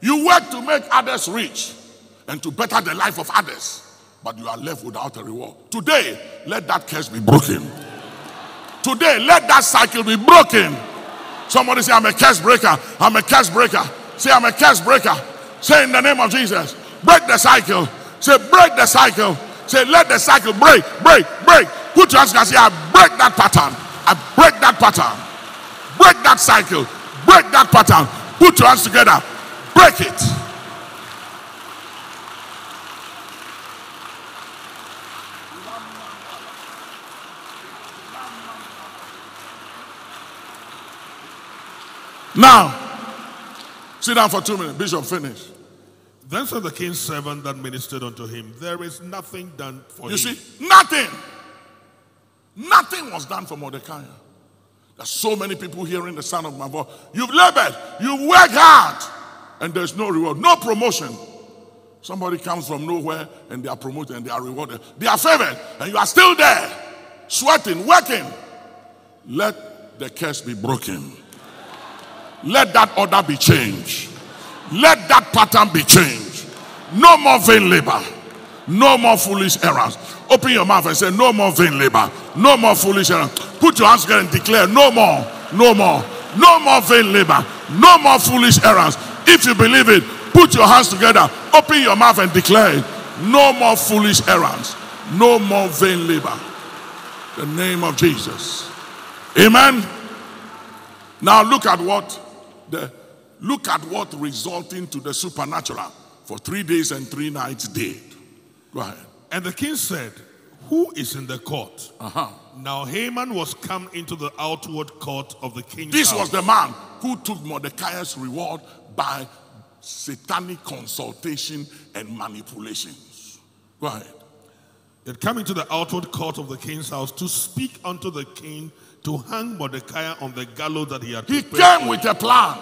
You work to make others rich and to better the life of others, but you are left without a reward. Today, let that curse be broken. Today, let that cycle be broken. Somebody say, I'm a curse breaker. I'm a curse breaker. Say, I'm a curse breaker. Say, in the name of Jesus, break the cycle. Say, break the cycle. Say, let the cycle break, break, break. Put your hands together. Say, I break that pattern. I break that pattern. Break that cycle. Break that pattern. Put your hands together. Break it. Now, sit down for two minutes. Bishop, finish. Then said the king's servant that ministered unto him, There is nothing done for You him. see, nothing. Nothing was done for Mordecai. There's so many people hearing the sound of my voice. You've labored, you've worked hard, and there's no reward, no promotion. Somebody comes from nowhere and they are promoted and they are rewarded. They are favored, and you are still there, sweating, working. Let the curse be broken. Let that order be changed. Let that pattern be changed. No more vain labor. No more foolish errands. Open your mouth and say, No more vain labor. No more foolish errands. Put your hands together and declare, No more. No more. No more vain labor. No more foolish errands. If you believe it, put your hands together. Open your mouth and declare. No more foolish errands. No more vain labor. The name of Jesus. Amen. Now look at what the look at what resulting to the supernatural for three days and three nights did. Go ahead. And the king said, Who is in the court? Uh-huh. Now Haman was come into the outward court of the king's house. This house. was the man who took Mordecai's reward by satanic consultation and manipulations. Go ahead. He had come into the outward court of the king's house to speak unto the king to hang Mordecai on the gallows that he had He came with a plan.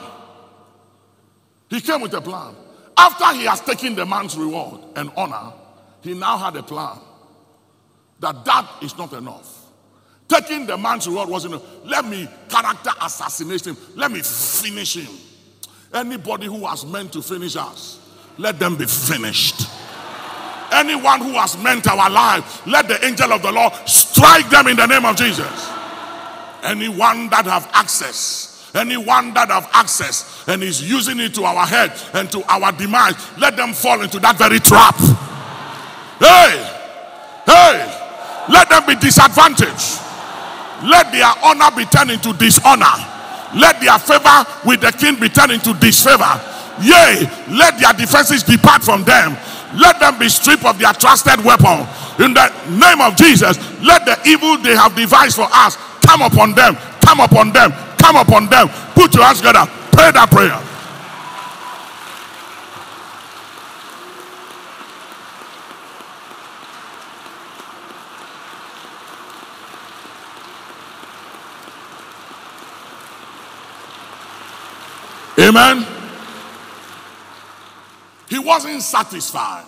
He came with a plan. After he has taken the man's reward and honor, he now had a plan that that is not enough. Taking the man's reward wasn't enough. Let me character assassinate him. Let me finish him. Anybody who was meant to finish us, let them be finished. Anyone who has meant our life, let the angel of the Lord strike them in the name of Jesus. Anyone that have access, anyone that have access and is using it to our head and to our demise, let them fall into that very trap. Hey, hey, let them be disadvantaged. Let their honor be turned into dishonor. Let their favor with the king be turned into disfavor. Yea, let their defenses depart from them. Let them be stripped of their trusted weapon. In the name of Jesus, let the evil they have devised for us come upon them, come upon them, come upon them. Put your hands together, pray that prayer. Amen. He wasn't satisfied.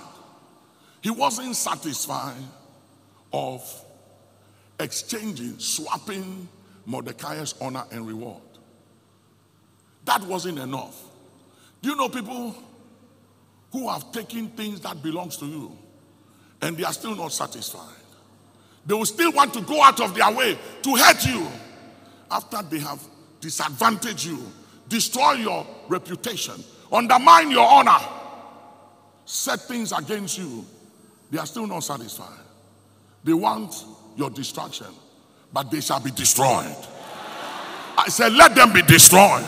He wasn't satisfied of exchanging, swapping Mordecai's honor and reward. That wasn't enough. Do you know people who have taken things that belongs to you and they are still not satisfied? They will still want to go out of their way to hurt you after they have disadvantaged you, destroy your reputation, undermine your honor, set things against you. They are still not satisfied. They want your destruction, but they shall be destroyed. I said, let them be destroyed.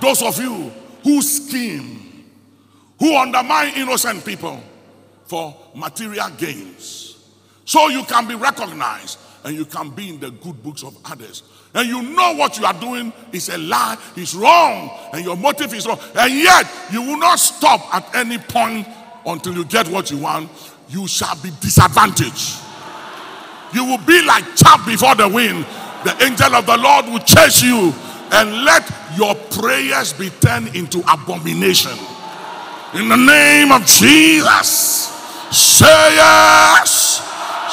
Those of you who scheme, who undermine innocent people for material gains, so you can be recognized and you can be in the good books of others. And you know what you are doing is a lie, is wrong, and your motive is wrong. And yet, you will not stop at any point until you get what you want. You shall be disadvantaged. You will be like chaff before the wind. The angel of the Lord will chase you and let your prayers be turned into abomination. In the name of Jesus, say yes.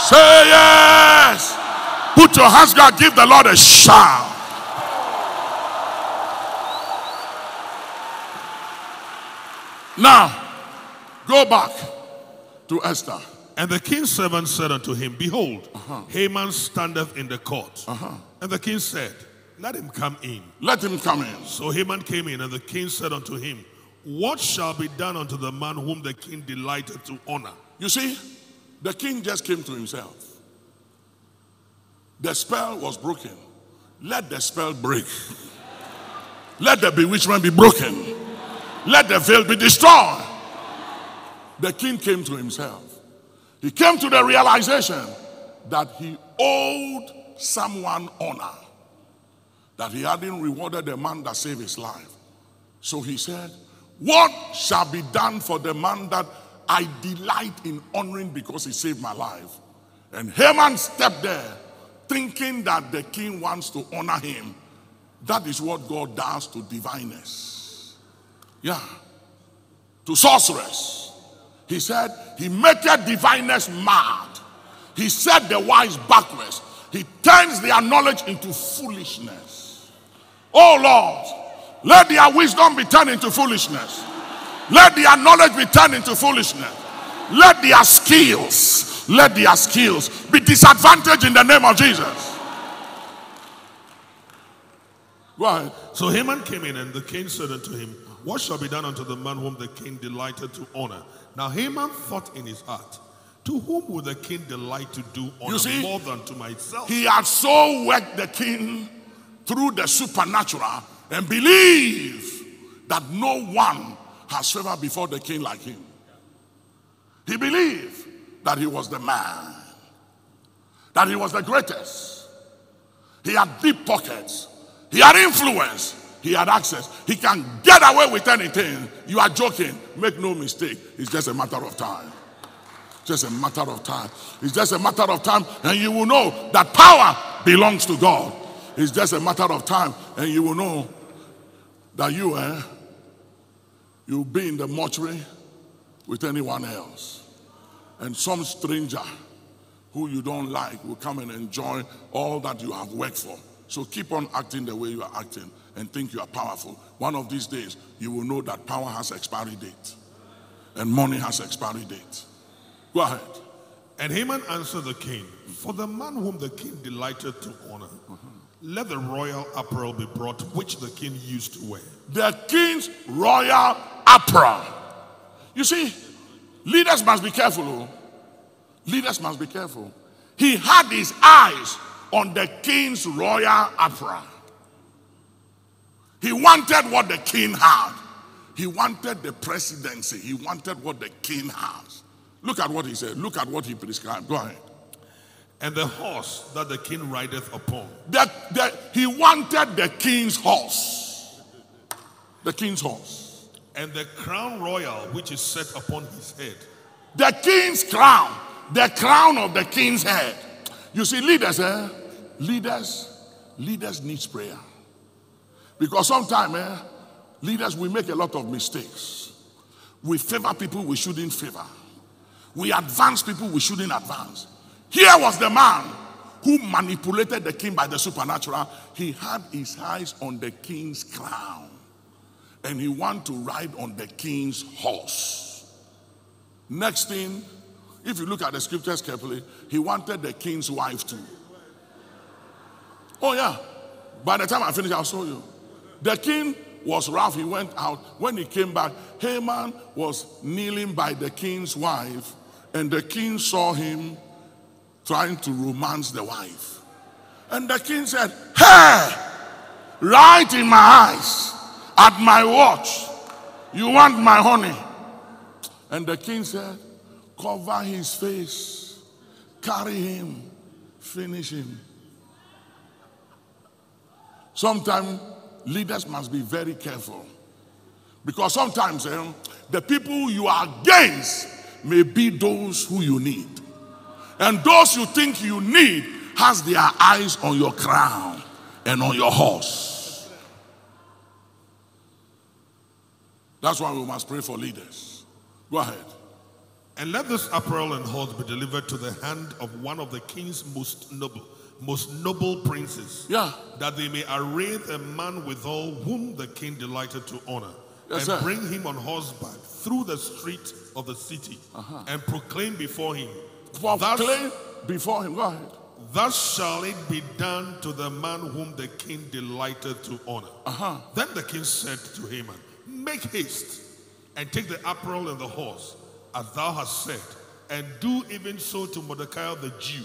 Say yes. Put your hands God, give the Lord a shout. Now, go back to Esther. And the king's servant said unto him, Behold, uh-huh. Haman standeth in the court. Uh-huh. And the king said, Let him come in. Let him come in. So Haman came in, and the king said unto him, What shall be done unto the man whom the king delighted to honor? You see, the king just came to himself. The spell was broken. Let the spell break. Let the bewitchment be broken. Let the veil be destroyed. The king came to himself. He came to the realization that he owed someone honor, that he hadn't rewarded the man that saved his life. So he said, What shall be done for the man that I delight in honoring because he saved my life? And Haman stepped there thinking that the king wants to honor him. That is what God does to diviners. Yeah. To sorcerers. He said, He maketh diviners mad. He set the wise backwards. He turns their knowledge into foolishness. Oh Lord, let their wisdom be turned into foolishness. Let their knowledge be turned into foolishness. Let their skills, let their skills be disadvantaged in the name of Jesus. Right. So Haman came in, and the king said unto him, What shall be done unto the man whom the king delighted to honor? Now Haman thought in his heart, To whom would the king delight to do honor see, more than to myself? He had so worked the king through the supernatural and believe that no one has favor before the king like him. He believed that he was the man, that he was the greatest. He had deep pockets, he had influence, he had access. He can get away with anything. You are joking. Make no mistake, it's just a matter of time. Just a matter of time. It's just a matter of time, and you will know that power belongs to God. It's just a matter of time, and you will know that you, eh, you'll be in the mortuary with anyone else. And some stranger who you don't like will come and enjoy all that you have worked for. So keep on acting the way you are acting and think you are powerful. One of these days, you will know that power has expiry date and money has expiry date. Go ahead. And Haman answered the king, For the man whom the king delighted to honor, let the royal apparel be brought which the king used to wear. The king's royal apparel. You see, leaders must be careful. oh. Leaders must be careful. He had his eyes on the king's royal apparel. He wanted what the king had. He wanted the presidency. He wanted what the king has. Look at what he said. Look at what he prescribed. Go ahead. And the horse that the king rideth upon, The, the, he wanted the king's horse. The king's horse. and the crown royal which is set upon his head, The king's crown. The crown of the king's head. You see, leaders, eh? Leaders, leaders needs prayer. Because sometimes, eh, leaders, we make a lot of mistakes. We favor people we shouldn't favor. We advance people we shouldn't advance. Here was the man who manipulated the king by the supernatural. He had his eyes on the king's crown. And he wanted to ride on the king's horse. Next thing, if you look at the scriptures carefully, he wanted the king's wife too. Oh, yeah. By the time I finish, I'll show you. The king was rough. He went out. When he came back, Haman was kneeling by the king's wife, and the king saw him trying to romance the wife. And the king said, Hey, right in my eyes, at my watch, you want my honey. And the king said, Cover his face, carry him, finish him. Sometimes leaders must be very careful. Because sometimes eh, the people you are against may be those who you need. And those you think you need has their eyes on your crown and on your horse. That's why we must pray for leaders. Go ahead. and let this apparel and horse be delivered to the hand of one of the king's most noble, most noble princes, Yeah. that they may array the man withal whom the king delighted to honor, Yes, and sir. bring him on horseback through the street of the city, and proclaim before him, For thus, claim before him. Go ahead. thus shall it be done to the man whom the king delighted to honor. Uh-huh. Then the king said to Haman, Make haste and take the apparel and the horse, as thou hast said, and do even so to Mordecai the Jew,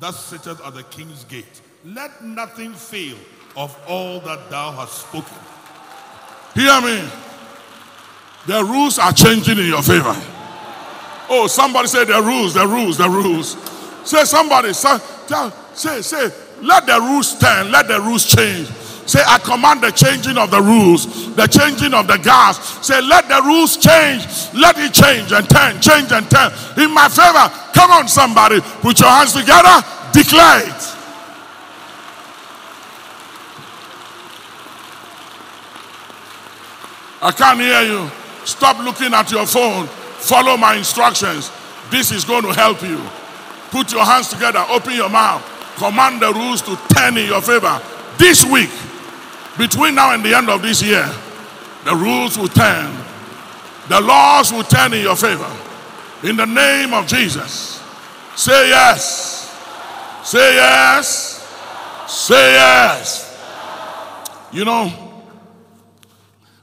that sitteth at the king's gate. Let nothing fail of all that thou hast spoken. Hear me. The rules are changing in your favor. Oh, somebody say the rules, the rules, the rules. Say somebody, say, say, say, let the rules turn, let the rules change. Say, I command the changing of the rules, the changing of the guards. Say, let the rules change, let it change and turn, change and turn. In my favor, come on, somebody, put your hands together, declare it. I can't hear you. Stop looking at your phone. Follow my instructions. This is going to help you. Put your hands together. Open your mouth. Command the rules to turn in your favor. This week, between now and the end of this year, the rules will turn. The laws will turn in your favor. In the name of Jesus. Say yes. Say yes. Say yes. You know,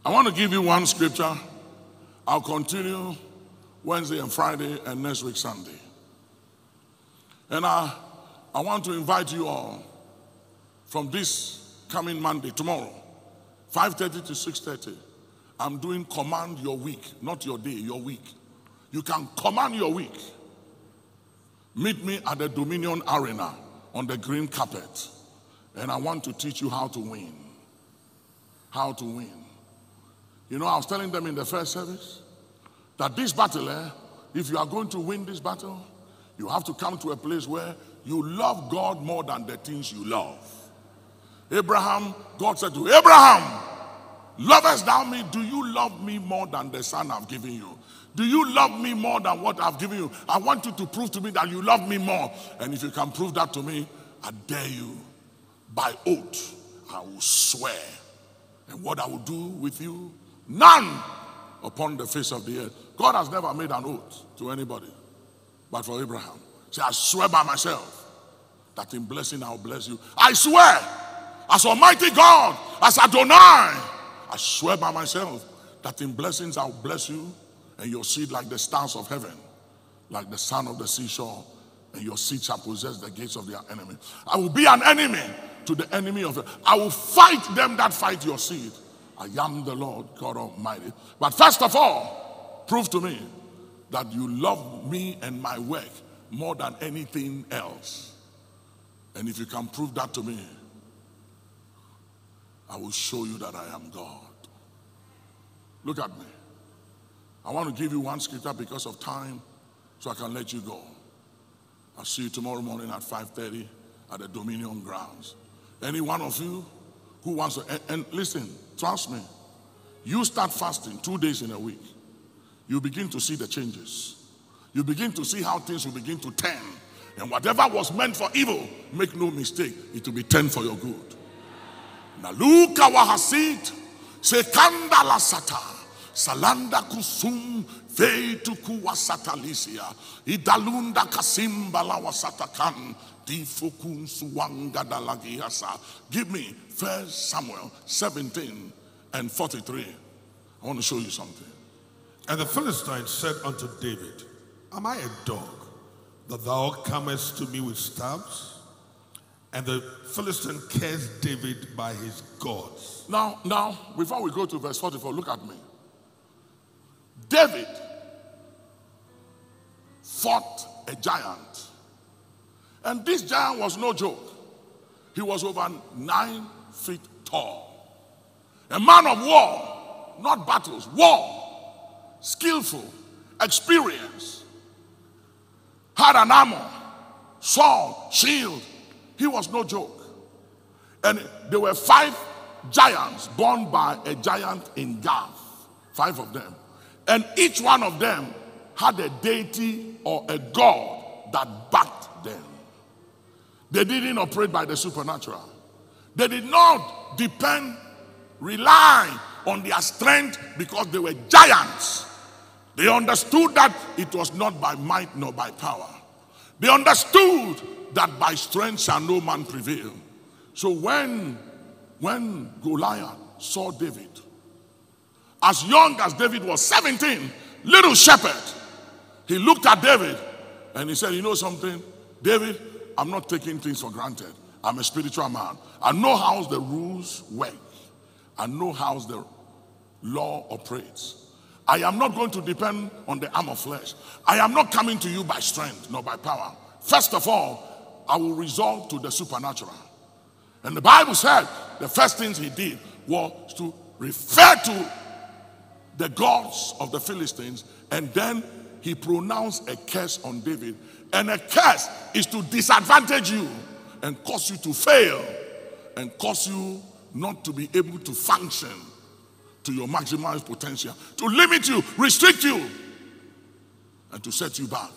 I want to give you one scripture. I'll continue Wednesday and Friday and next week Sunday. And I, I want to invite you all from this coming Monday, tomorrow, 5.30 to 6.30. I'm doing command your week, not your day, your week. You can command your week. Meet me at the Dominion Arena on the green carpet. And I want to teach you how to win. How to win. You know, I was telling them in the first service that this battle, eh, if you are going to win this battle, you have to come to a place where you love God more than the things you love. Abraham, God said to Abraham, Lovest thou me? Do you love me more than the son I've given you? Do you love me more than what I've given you? I want you to prove to me that you love me more. And if you can prove that to me, I dare you, by oath, I will swear. And what I will do with you, none upon the face of the earth. God has never made an oath to anybody. But for Abraham, say, I swear by myself that in blessing I'll bless you. I swear, as Almighty God, as Adonai, I swear by myself that in blessings I'll bless you and your seed like the stars of heaven, like the sand of the seashore, and your seed shall possess the gates of their enemy. I will be an enemy to the enemy of it. I will fight them that fight your seed. I am the Lord God Almighty. But first of all, prove to me that you love me and my work more than anything else. And if you can prove that to me, I will show you that I am God. Look at me. I want to give you one scripture because of time so I can let you go. I'll see you tomorrow morning at 5:30 at the Dominion grounds. Any one of you who wants to and, and listen, trust me. You start fasting 2 days in a week. You begin to see the changes. You begin to see how things will begin to turn. And whatever was meant for evil, make no mistake, it will be turned for your good. Naluka wahasit, sekanda la sata, salanda kusum, veituku wasatalisia, idalunda kasimba la wasatakan, difukun suwanga dalagiasa. Give me First Samuel 17 and 43. I want to show you something. And the Philistine said unto David, Am I a dog that thou comest to me with stabs? And the Philistine cursed David by his gods. Now, now, before we go to verse 44, look at me. David fought a giant. And this giant was no joke. He was over nine feet tall. A man of war, not battles, war. Skillful, experienced. Had an armor, sword, shield. He was no joke. And there were five giants born by a giant in Gath, five of them. And each one of them had a deity or a god that backed them. They didn't operate by the supernatural. They did not depend, rely on their strength because they were giants. They understood that it was not by might nor by power. They understood that by strength shall no man prevail. So when, when Goliath saw David, as young as David was 17, little shepherd, he looked at David and he said, You know something? David, I'm not taking things for granted. I'm a spiritual man. I know how the rules work, I know how the law operates. I am not going to depend on the arm of flesh. I am not coming to you by strength nor by power. First of all, I will resort to the supernatural. And the Bible said the first things he did was to refer to the gods of the Philistines, and then he pronounced a curse on David. And a curse is to disadvantage you and cause you to fail and cause you not to be able to function to your maximized potential, to limit you, restrict you, and to set you back.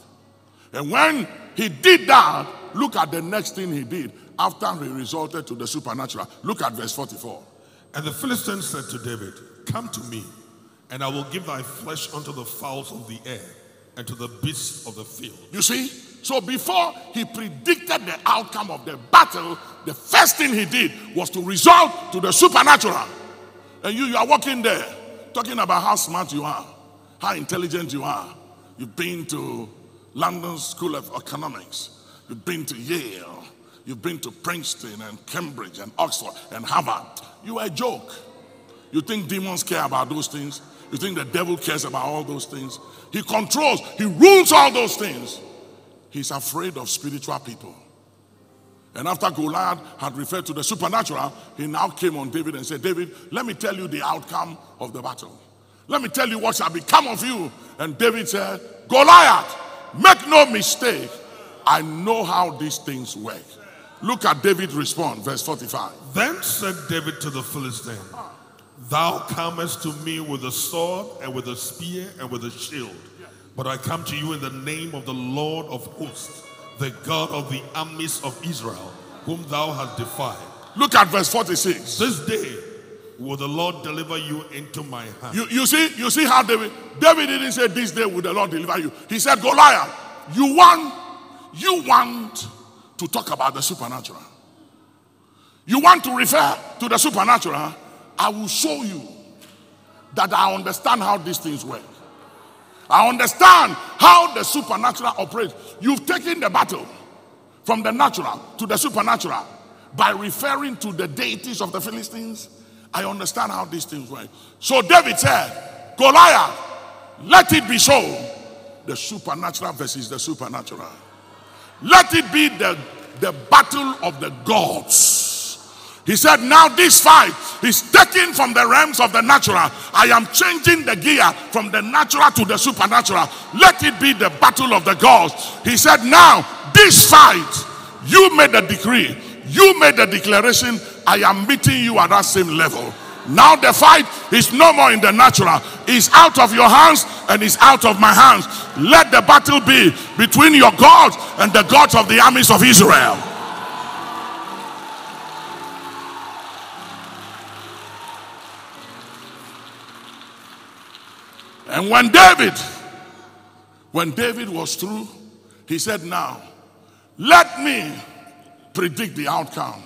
And when he did that, look at the next thing he did after he resorted to the supernatural. Look at verse 44. And the Philistine said to David, Come to me, and I will give thy flesh unto the fowls of the air and to the beasts of the field. You see? So before he predicted the outcome of the battle, the first thing he did was to resort to the supernatural. And you, you are walking there talking about how smart you are, how intelligent you are. You've been to London School of Economics, you've been to Yale, you've been to Princeton and Cambridge and Oxford and Harvard. You are a joke. You think demons care about those things? You think the devil cares about all those things? He controls, he rules all those things. He's afraid of spiritual people. And after Goliath had referred to the supernatural, he now came on David and said, David, let me tell you the outcome of the battle. Let me tell you what shall become of you. And David said, Goliath, make no mistake. I know how these things work. Look at David's response, verse 45. Then said David to the Philistine, Thou comest to me with a sword and with a spear and with a shield. But I come to you in the name of the Lord of hosts, the God of the armies of Israel, whom thou hast defied. Look at verse 46. This day will the Lord deliver you into my hand. You, you see, you see how David David didn't say this day will the Lord deliver you. He said, Goliath, you want you want to talk about the supernatural. You want to refer to the supernatural. I will show you that I understand how these things work. I understand how the supernatural operates. You've taken the battle from the natural to the supernatural by referring to the deities of the Philistines. I understand how these things work. So David said, Goliath, let it be so. The supernatural versus the supernatural. Let it be the, the battle of the gods. He said, Now this fight is taken from the realms of the natural. I am changing the gear from the natural to the supernatural. Let it be the battle of the gods. He said, Now this fight, you made the decree, you made the declaration. I am meeting you at that same level. Now the fight is no more in the natural. It's out of your hands and it's out of my hands. Let the battle be between your gods and the gods of the armies of Israel. And when David, when David was through, he said, Now, let me predict the outcome.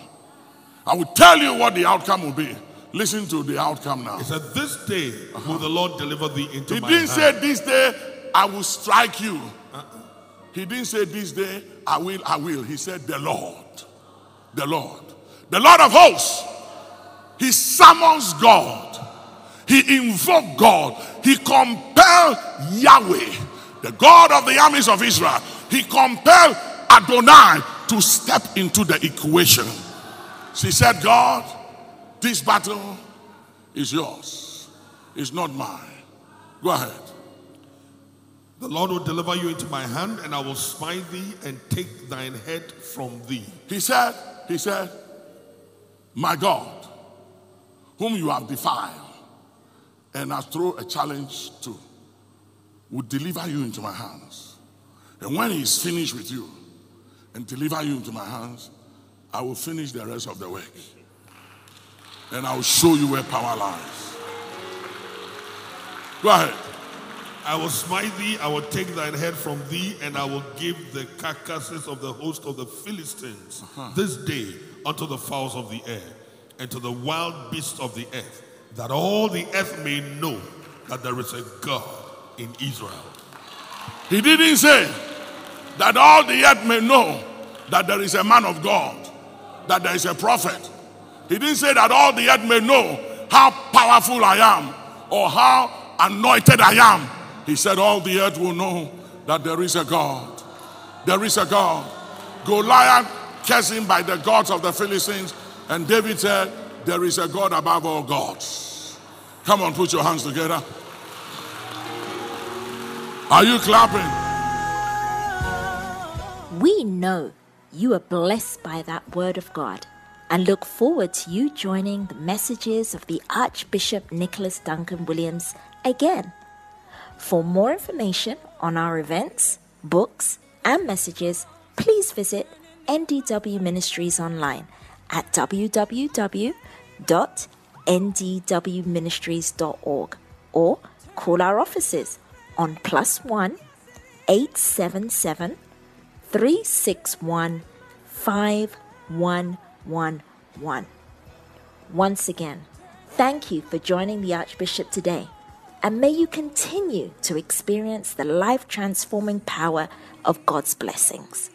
I will tell you what the outcome will be. Listen to the outcome now. He said, This day uh-huh. will the Lord deliver thee into He my He didn't hand. say, This day I will strike you. Uh-uh. He didn't say, This day I will, I will. He said, The Lord. The Lord. The Lord of hosts. He summons God. He invoked God. He compelled Yahweh, the God of the armies of Israel. He compelled Adonai to step into the equation. She said, God, this battle is yours, it's not mine. Go ahead. The Lord will deliver you into my hand, and I will smite thee and take thine head from thee. He said, He said, My God, whom you have defiled and I throw a challenge to, will deliver you into my hands. And when he's finished with you and deliver you into my hands, I will finish the rest of the work. And I will show you where power lies. Go ahead. I will smite thee, I will take thine head from thee, and I will give the carcasses of the host of the Philistines uh-huh. this day unto the fowls of the air and to the wild beasts of the earth, that all the earth may know that there is a God in Israel. He didn't say that all the earth may know that there is a man of God, that there is a prophet. He didn't say that all the earth may know how powerful I am or how anointed I am. He said all the earth will know that there is a God. There is a God. Goliath cursed him by the gods of the Philistines, and David said, There is a God above all gods. Come on, put your hands together. Are you clapping? We know you are blessed by that word of God and look forward to you joining the messages of the Archbishop Nicholas Duncan Williams again. For more information on our events, books, and messages, please visit NDW Ministries online at www.ndwministries.org or call our offices on plus one 877 361 5111. Once again, thank you for joining the Archbishop today, and may you continue to experience the life transforming power of God's blessings.